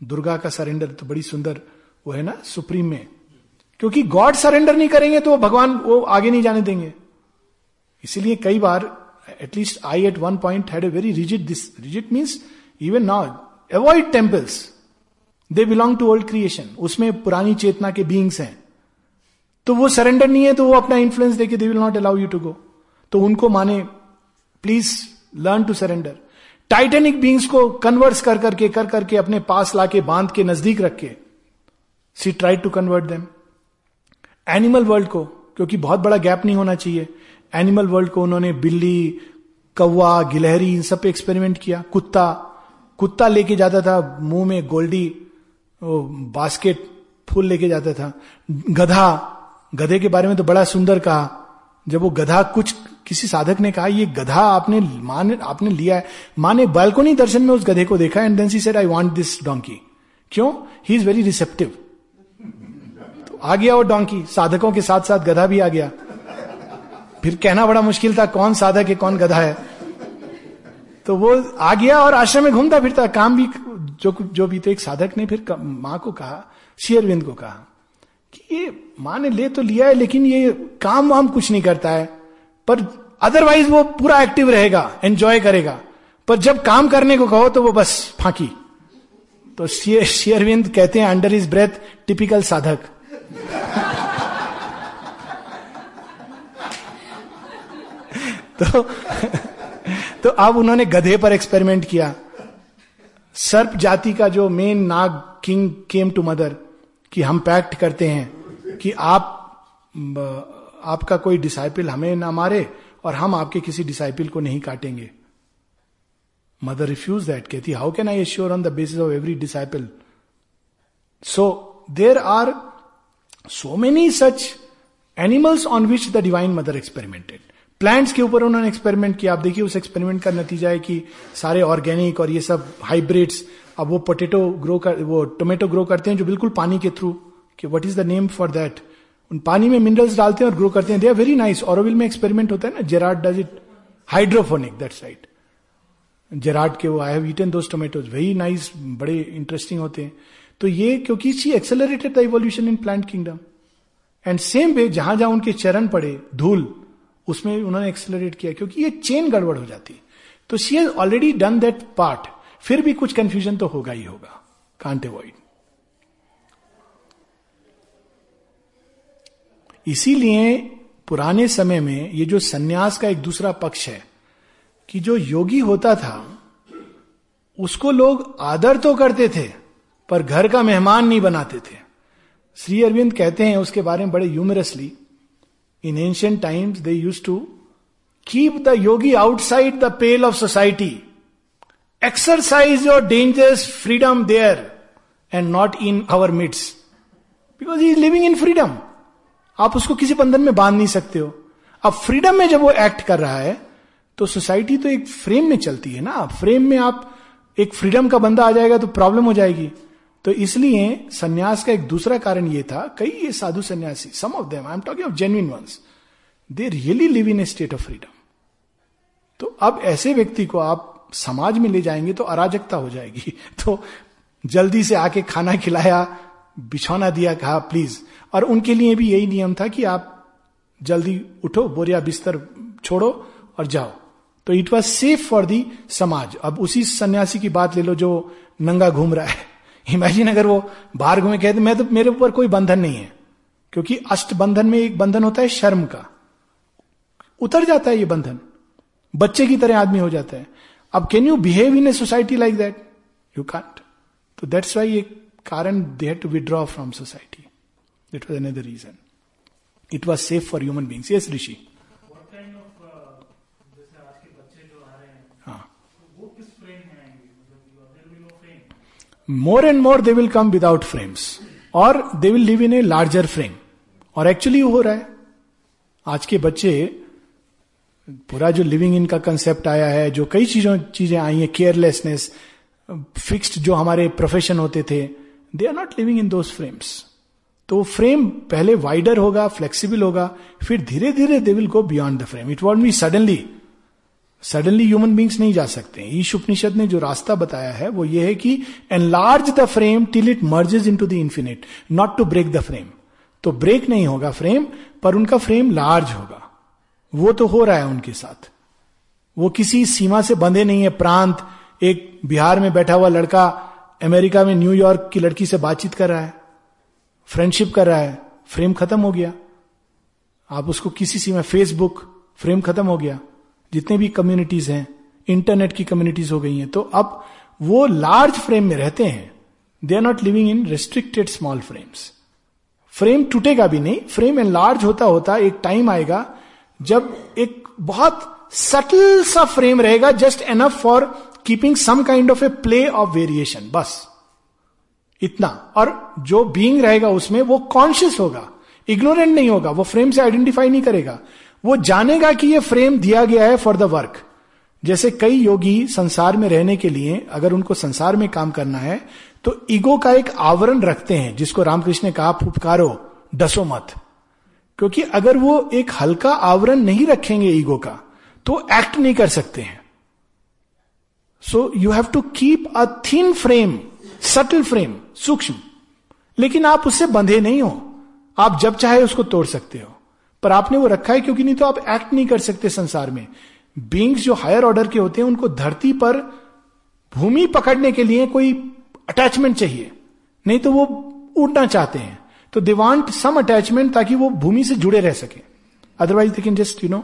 दुर्गा का सरेंडर तो बड़ी सुंदर वो है ना? सुप्रीम में। क्योंकि गॉड सरेंडर नहीं करेंगे तो भगवान वो आगे नहीं जाने देंगे। इसीलिए कई बार at least I at one point had a very rigid this rigid means even now avoid temples they belong to old creation उसमें पुरानी चेतना के बींग्स हैं। तो वो सरेंडर नहीं है तो वो अपना इंफ्लुएंस देके they will not allow you to go तो उनको माने please learn to surrender titanic beings को कन्वर्ट्स कर करके कर करके अपने पास लाके बाँध के नज़दीक रख के she try to convert them animal world को, क्योंकि बहुत बड़ा गैप नहीं होना चाहिए। एनिमल वर्ल्ड को उन्होंने बिल्ली, कौवा, गिलहरी, इन सब पे एक्सपेरिमेंट किया। कुत्ता कुत्ता लेके जाता था, मुँह में गोल्डी बास्केट फूल लेके जाता था। गधा, गधे के बारे में तो बड़ा सुंदर कहा। जब वो गधा कुछ किसी साधक ने कहा, ये गधा आपने माँ ने आपने लिया है। माँ ने बालकोनी दर्शन में उस गधे को देखा and then she said I want this donkey क्यों? ही इज़ वेरी रिसेप्टिव आ गया वो डोंकी साधकों के साथ साथ गधा भी आ गया। फिर कहना बड़ा मुश्किल था, कौन साधक है, कौन गधा है? तो वो आ गया और आश्रम में घूमता फिरता, काम भी, जो जो भी तो एक साधक ने फिर माँ को कहा शेयरविंद को कहा कि ये माँ ने ले तो लिया है, लेकिन ये काम वाम कुछ नहीं करता है। पर अदरवाइज़ वो पूरा एक्टिव रहेगा एंजॉय करेगा। पर जब काम करने को कहो तो वो बस, फांकी। तो शेयरविंद कहते हैं अंडर इज़ ब्रेथ टिपिकल साधक। तो तो अब उन्होंने गधे पर एक्सपेरिमेंट किया। सर्प जाति का जो main Nag king came to mother कि हम पैक्ट करते हैं कि आप आपका कोई डिसाइपल हमें ना मारे और हम आपके किसी डिसाइपल को नहीं काटेंगे। मदर रिफ्यूज दैट कहती how can I assure on the basis of every disciple so there are so many such animals on which the divine mother experimented plants के ऊपर उन्होंने एक्सपेरिमेंट किया। आप देखिए, उस एक्सपेरिमेंट का नतीजा है कि सारे ऑर्गेनिक और ये सब हाइब्रिड्स अब वो पोटेटो ग्रो कर, वो टोमेटो ग्रो करते हैं जो बिल्कुल पानी के थ्रू कि what is the name for that उन पानी में मिनरल्स डालते हैं और ग्रो करते हैं। They are very nice Auroville में एक्सपेरिमेंट होता है ना Gerard does it hydroponic that's right Gerard के वो I have eaten those tomatoes very nice बड़े इंटरेस्टिंग होते हैं। तो ये क्योंकि she accelerated the evolution in plant kingdom and same way जहाँ जहाँ उनके चरण पड़े, धूल, उसमें उन्होंने एक्सेलरेट किया, क्योंकि ये चेन गड़बड़ हो जाती। तो she has already done that part फिर भी कुछ कंफ्यूजन तो होगा ही होगा। कांट अवॉइड इसीलिए पुराने समय में ये जो सन्यास का एक दूसरा पक्ष है, कि जो योगी होता था, उसको लोग आदर तो करते थे पर घर का मेहमान नहीं बनाते थे। श्री अरविंद कहते हैं उसके बारे में बड़े humorously in ancient times they use to keep the yogi outside the pale of society exercise your dangerous freedom there and not in our midst because he is living in freedom आप उसको किसी बंधन में बाँध नहीं सकते हो। अब फ्रीडम में जब वो एक्ट कर रहा है तो सोसाइटी तो एक फ्रेम में चलती है ना। फ्रेम में आप एक फ्रीडम का बंदा आ जाएगा तो प्रॉब्लम हो जाएगी। तो इसलिए सन्यास का एक दूसरा कारण यह था, कई ये साधु सन्यासी some of them I am talking of genuine ones they really live in a state of freedom तो अब ऐसे व्यक्ति को आप समाज में ले जाएँगे तो अराजकता हो जाएगी। तो जल्दी से आके खाना खिलाया, बिछौना दिया, कहा, प्लीज़। और उनके लिए भी यही नियम था कि आप जल्दी उठो, बोरिया बिस्तर छोड़ो और जाओ। तो it was safe for the समाज। अब उसी सन्यासी की बात ले लो जो नंगा घूम रहा है। इमेजिन अगर वो बाहर घूमे, कहते, मैं तो मेरे ऊपर कोई बंधन नहीं है। क्योंकि अष्ट बंधन में एक बंधन होता है शर्म का। उतर जाता है ये बंधन। बच्चे की तरह आदमी हो जाता है। अब can you behave in a society like that you can't तो दैट्स वाई ये कारण they had to withdraw from society that was another reason it was safe for human beings yes rishi more and more they will come without frames और they will live in a larger frame और actually हो रहा है। आज के बच्चे, पूरा जो लिविंग इन का कंसेप्ट आया है, जो कई चीज़ों, चीज़ें आई हैं केयरलेसनेस फिक्स्ड जो हमारे प्रोफेशन होते थे they are not living in those frames तो फ्रेम पहले वाइडर होगा फ्लेक्सिबल होगा, फिर धीरे धीरे they will go beyond the frame it won't me suddenly suddenly human beings नहीं जा सकते ईश उपनिषद ने जो रास्ता बताया है, वो ये है कि enlarge the frame till it merges into the infinite not to break the frame तो ब्रेक नहीं होगा फ्रेम पर उनका फ्रेम लार्ज होगा। वो तो हो रहा है उनके साथ। वो किसी सीमा से बंधे नहीं है। प्रांत, एक बिहार में बैठा हुआ लड़का, अमेरिका में न्यूयॉर्क की लड़की से बातचीत कर रहा है। फ्रेंडशिप कर रहा है। फ्रेम खत्म हो गया। आप उसको किसी सीमा फेसबुक फ्रेम खत्म हो गया। जितने भी कम्युनिटीज हैं इंटरनेट की कम्युनिटीज हो गई हैं तो अब वो लार्ज फ्रेम में रहते हैं। They are not living in restricted small frames frame टूटेगा भी नहीं फ्रेम एन लार्ज होता होता एक टाइम आएगा जब एक बहुत सटल सा फ्रेम रहेगा just enough for keeping some kind of a play of variation बस। इतना। और जो बीइंग रहेगा उसमें वो कॉन्शियस होगा। इग्नोरेंट नहीं होगा, वो फ्रेम से आइडेंटिफाई नहीं करेगा। वो जानेगा कि ये फ्रेम दिया गया है फॉर द वर्क जैसे कई योगी संसार में रहने के लिए, अगर उनको संसार में काम करना है तो ईगो का एक आवरण रखते हैं, जिसको रामकृष्ण ने कहा, फुपकारो, डसो मत. क्योंकि अगर वो एक हल्का आवरण नहीं रखेंगे ईगो का तो एक्ट नहीं कर सकते हैं। So you have to keep a thin frame subtle frame सूक्ष्म। लेकिन आप उससे बंधे नहीं हो। आप जब चाहे उसको तोड़ सकते हो। पर आपने वो रखा है क्योंकि नहीं तो आप एक्ट नहीं कर सकते संसार में। बींग्स जो हायर ऑर्डर के होते हैं, उनको धरती पर भूमि पकड़ने के लिए कोई अटैचमेंट चाहिए। नहीं तो वो उड़ना चाहते हैं। तो दे वांट सम अटैचमेंट ताकि वो भूमि से जुड़े रह सके। Otherwise they can just you know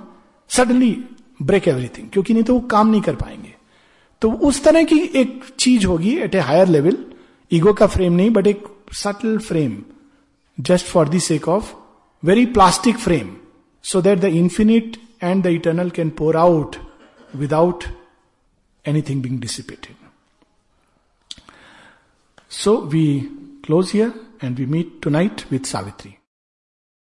suddenly break everything क्योंकि नहीं तो वो काम नहीं कर पाएँगे। तो उस तरह की एक चीज़ होगी at a higher level ego का फ्रेम नहीं बट एक subtle frame just for the sake of very plastic frame so that the infinite and the eternal can pour out without anything being dissipated. So we close here and we meet tonight with Savitri.